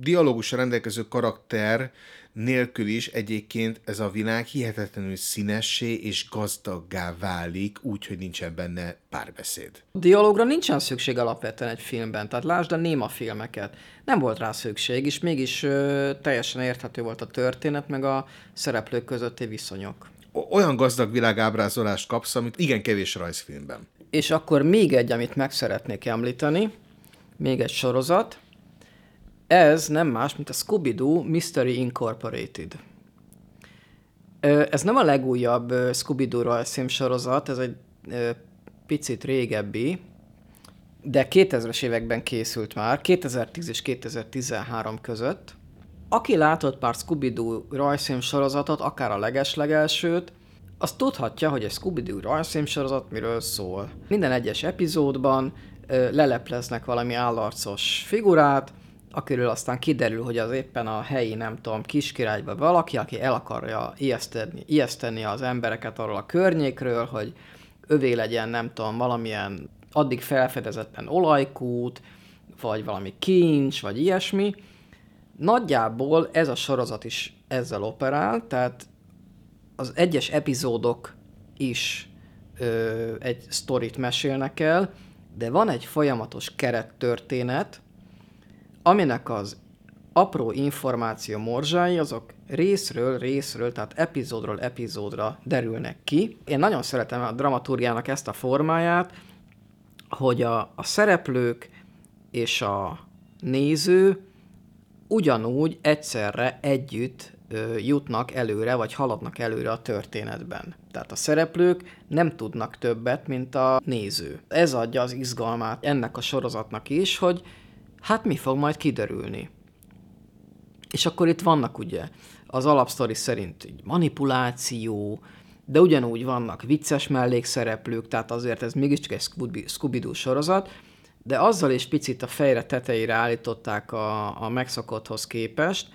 dialógusra rendelkező karakter nélkül is egyébként ez a világ hihetetlenül színessé és gazdaggá válik, úgy, hogy nincsen benne párbeszéd. Dialógra nincsen szükség alapvetően egy filmben, tehát lásd a néma filmeket. Nem volt rá szükség, és mégis ö, teljesen érthető volt a történet, meg a szereplők közötti viszonyok. Olyan gazdag világábrázolást kapsz, amit igen kevés rajzfilmben. És akkor még egy, amit meg szeretnék említeni, még egy sorozat, ez nem más, mint a Scooby-Doo Mystery Incorporated. Ez nem a legújabb Scooby-Doo rajzfilm sorozat, ez egy picit régebbi, de 2000-es években készült már, 2010 és 2013 között. Aki látott már Scooby-Doo rajzfilm sorozatot, akár a legeslegelsőt, az tudhatja, hogy egy Scooby-Doo rajzfilm sorozat miről szól. Minden egyes epizódban lelepleznek valami állarcos figurát, akiről aztán kiderül, hogy az éppen a helyi, nem tudom, kiskirály vagy valaki, aki el akarja ijeszteni, ijeszteni az embereket arról a környékről, hogy övé legyen, nem tudom, valamilyen addig felfedezetten olajkút, vagy valami kincs, vagy ilyesmi. Nagyjából ez a sorozat is ezzel operál, tehát az egyes epizódok is ö, egy sztorit mesélnek el, de van egy folyamatos kerettörténet, aminek az apró információ morzsái, azok részről részről, tehát epizódról epizódra derülnek ki. Én nagyon szeretem a dramaturgiának ezt a formáját, hogy a, a szereplők és a néző ugyanúgy egyszerre együtt jutnak előre, vagy haladnak előre a történetben. Tehát a szereplők nem tudnak többet, mint a néző. Ez adja az izgalmát ennek a sorozatnak is, hogy hát mi fog majd kiderülni. És akkor itt vannak ugye az alapsztori szerint így manipuláció, de ugyanúgy vannak vicces mellékszereplők, tehát azért ez mégiscsak egy Scooby-Doo sorozat, de azzal is picit a fejre tetejére állították a, a megszokotthoz képest,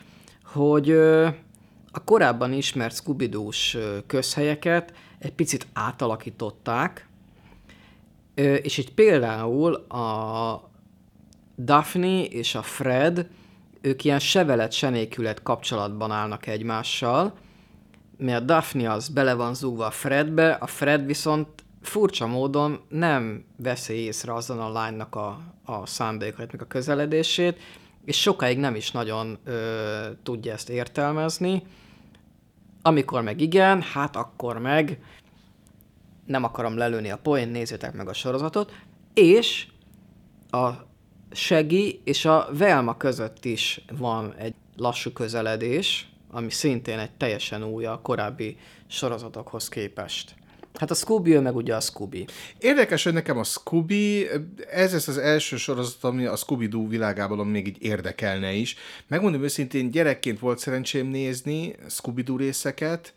hogy a korábban ismert scooby közhelyeket egy picit átalakították, és itt például a Daphne és a Fred, ők ilyen sevelet senékület kapcsolatban állnak egymással, mert Daphne az bele van zúgva a Fredbe, a Fred viszont furcsa módon nem veszi észre azon a lánynak a, a szándékait, meg a közeledését, és sokáig nem is nagyon ö, tudja ezt értelmezni. Amikor meg igen, hát akkor meg nem akarom lelőni a poén, nézzétek meg a sorozatot, és a Segi és a Velma között is van egy lassú közeledés, ami szintén egy teljesen új a korábbi sorozatokhoz képest. Hát a Scooby, ő meg ugye a Scooby. Érdekes, hogy nekem a Scooby, ez lesz az első sorozat, ami a Scooby-Doo világában még így érdekelne is. Megmondom őszintén, gyerekként volt szerencsém nézni Scooby-Doo részeket,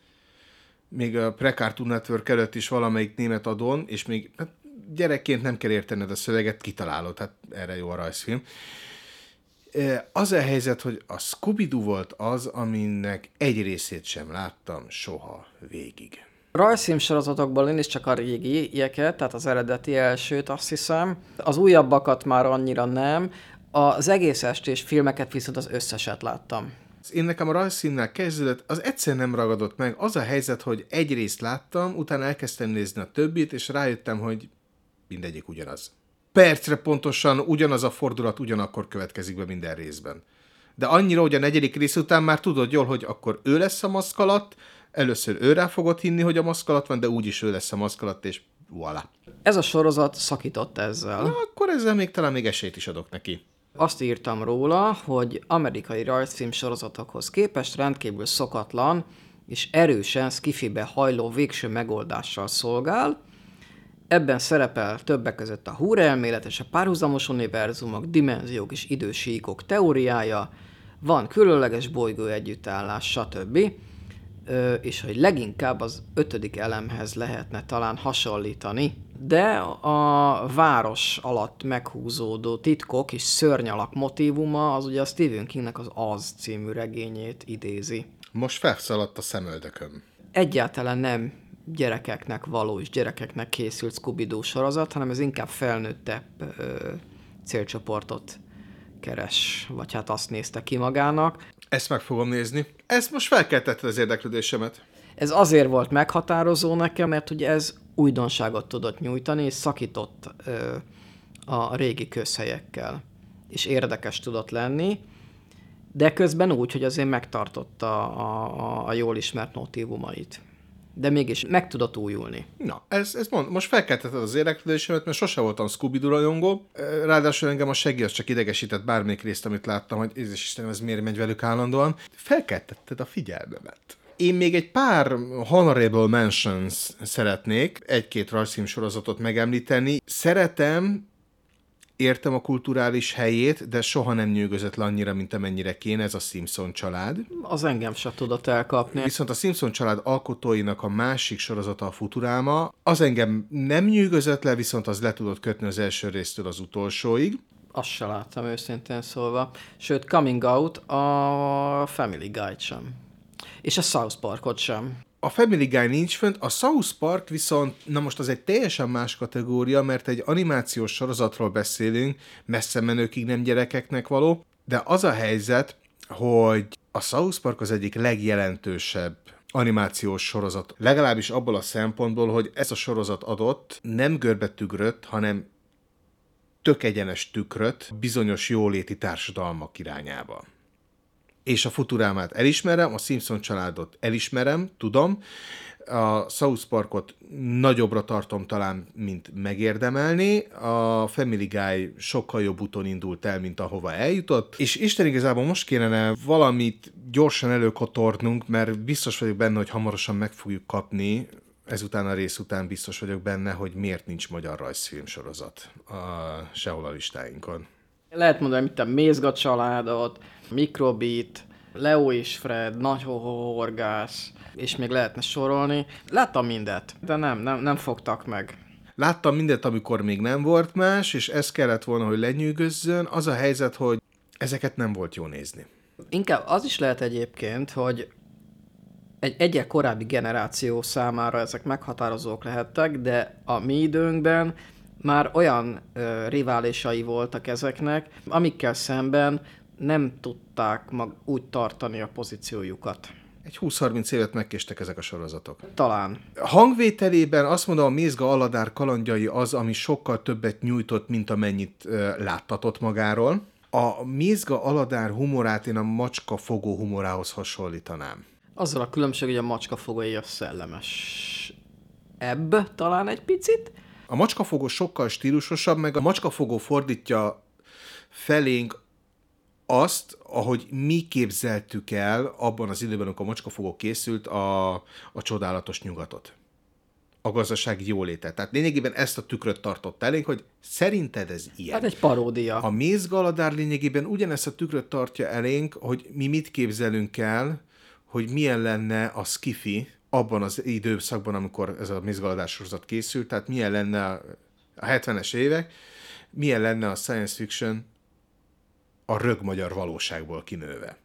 még a Precartoon Network előtt is valamelyik német adon, és még hát gyerekként nem kell értened a szöveget, kitalálod, tehát erre jó a rajzfilm. Az a helyzet, hogy a scooby volt az, aminek egy részét sem láttam soha végig. Rajzfilm sorozatokból én is csak a régieket, tehát az eredeti elsőt azt hiszem. Az újabbakat már annyira nem. Az egész estés filmeket viszont az összeset láttam. Én nekem a rajzszínnel kezdődött, az egyszer nem ragadott meg. Az a helyzet, hogy egy részt láttam, utána elkezdtem nézni a többit, és rájöttem, hogy mindegyik ugyanaz. Percre pontosan ugyanaz a fordulat ugyanakkor következik be minden részben. De annyira, hogy a negyedik rész után már tudod jól, hogy akkor ő lesz a maszk alatt, először ő rá fogod hinni, hogy a maszk alatt van, de úgyis ő lesz a maszk alatt, és voilà. Ez a sorozat szakított ezzel. Na, akkor ezzel még talán még esélyt is adok neki. Azt írtam róla, hogy amerikai rajzfilm sorozatokhoz képest rendkívül szokatlan és erősen skifibe hajló végső megoldással szolgál. Ebben szerepel többek között a húrelmélet és a párhuzamos univerzumok, dimenziók és idősíkok teóriája, van különleges bolygó együttállás, stb. És hogy leginkább az ötödik elemhez lehetne talán hasonlítani, de a város alatt meghúzódó titkok és szörnyalak motívuma az ugye a Stephen Kingnek az Az című regényét idézi. Most felszaladt a szemöldököm. Egyáltalán nem gyerekeknek való és gyerekeknek készült scooby sorozat, hanem ez inkább felnőttebb ö, célcsoportot keres, vagy hát azt nézte ki magának. Ezt meg fogom nézni. Ezt most felkeltette az érdeklődésemet. Ez azért volt meghatározó nekem, mert ugye ez újdonságot tudott nyújtani, és szakított ö, a régi közhelyekkel, és érdekes tudott lenni, de közben úgy, hogy azért megtartotta a, a, a jól ismert motívumait. De mégis meg tudott újulni. Na, ez, ez mond, most felkeltetted az érdeklődésemet, mert sose voltam scooby rajongó. Ráadásul engem a seggi az csak idegesített bármelyik részt, amit láttam, hogy ez Istenem, ez miért megy velük állandóan. Felkeltetted a figyelmemet. Én még egy pár honorable mentions szeretnék, egy-két rajzfilm sorozatot megemlíteni. Szeretem, értem a kulturális helyét, de soha nem nyűgözött le annyira, mint amennyire kéne, ez a Simpson család. Az engem se tudott elkapni. Viszont a Simpson család alkotóinak a másik sorozata a Futurama, az engem nem nyűgözött le, viszont az le tudott kötni az első résztől az utolsóig. Azt se láttam őszintén szólva. Sőt, Coming Out a Family Guide sem. És a South Parkot sem. A Family Guy nincs fönt, a South Park viszont, na most az egy teljesen más kategória, mert egy animációs sorozatról beszélünk, messze menőkig nem gyerekeknek való, de az a helyzet, hogy a South Park az egyik legjelentősebb animációs sorozat. Legalábbis abból a szempontból, hogy ez a sorozat adott nem görbetügrött, hanem tök egyenes tükröt bizonyos jóléti társadalmak irányába és a Futurámát elismerem, a Simpson családot elismerem, tudom, a South Parkot nagyobbra tartom talán, mint megérdemelni, a Family Guy sokkal jobb úton indult el, mint ahova eljutott, és Isten igazából most kéne valamit gyorsan előkotornunk, mert biztos vagyok benne, hogy hamarosan meg fogjuk kapni, ezután a rész után biztos vagyok benne, hogy miért nincs magyar rajzfilm sorozat a, sehol a listáinkon. Lehet mondani, mint a Mézga családot, Mikrobit, Leo és Fred, Nagy Horgász, és még lehetne sorolni. Láttam mindet, de nem, nem, nem fogtak meg. Láttam mindent, amikor még nem volt más, és ez kellett volna, hogy lenyűgözzön. Az a helyzet, hogy ezeket nem volt jó nézni. Inkább az is lehet egyébként, hogy egy egyek korábbi generáció számára ezek meghatározók lehettek, de a mi időnkben már olyan ö, riválisai voltak ezeknek, amikkel szemben nem tudták mag úgy tartani a pozíciójukat. Egy 20-30 évet megkéstek ezek a sorozatok. Talán. Hangvételében azt mondom, a Mézga Aladár kalandjai az, ami sokkal többet nyújtott, mint amennyit ö, láttatott magáról. A Mézga Aladár humorát én a macska fogó humorához hasonlítanám. Azzal a különbség, hogy a macska fogai a szellemes. Ebb talán egy picit. A macskafogó sokkal stílusosabb, meg a macskafogó fordítja felénk azt, ahogy mi képzeltük el abban az időben, amikor a macskafogó készült, a, a csodálatos nyugatot. A gazdasági jólétet. Tehát lényegében ezt a tükröt tartott elénk, hogy szerinted ez ilyen. Hát egy paródia. A mézgaladár lényegében ugyanezt a tükröt tartja elénk, hogy mi mit képzelünk el, hogy milyen lenne a skifi abban az időszakban, amikor ez a mézgaladár sorozat készült, tehát milyen lenne a 70-es évek, milyen lenne a science fiction a rög magyar valóságból kinőve.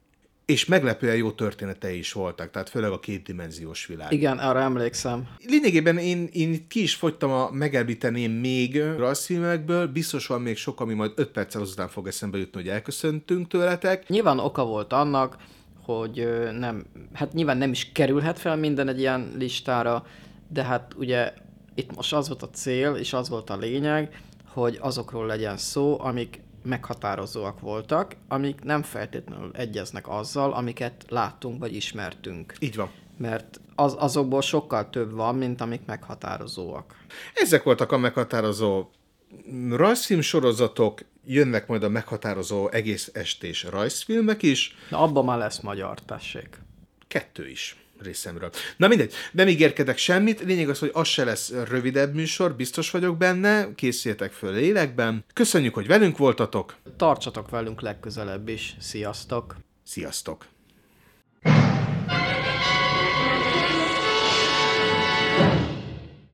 és meglepően jó történetei is voltak, tehát főleg a kétdimenziós világ. Igen, arra emlékszem. Lényegében én, én ki is fogytam a megemlíteném még rajzfilmekből, biztos van még sok, ami majd 5 perccel azután fog eszembe jutni, hogy elköszöntünk tőletek. Nyilván oka volt annak, hogy nem, hát nyilván nem is kerülhet fel minden egy ilyen listára, de hát ugye itt most az volt a cél, és az volt a lényeg, hogy azokról legyen szó, amik meghatározóak voltak, amik nem feltétlenül egyeznek azzal, amiket láttunk vagy ismertünk. Így van. Mert az, azokból sokkal több van, mint amik meghatározóak. Ezek voltak a meghatározó rajzfilm sorozatok, jönnek majd a meghatározó egész estés rajzfilmek is, Na abban már lesz magyar, tessék. kettő is részemről. Na mindegy, nem ígérkedek semmit, lényeg az, hogy az se lesz rövidebb műsor, biztos vagyok benne, készüljetek föl lélekben. Köszönjük, hogy velünk voltatok, Tartsatok velünk legközelebb is. Sziasztok! sziasztok!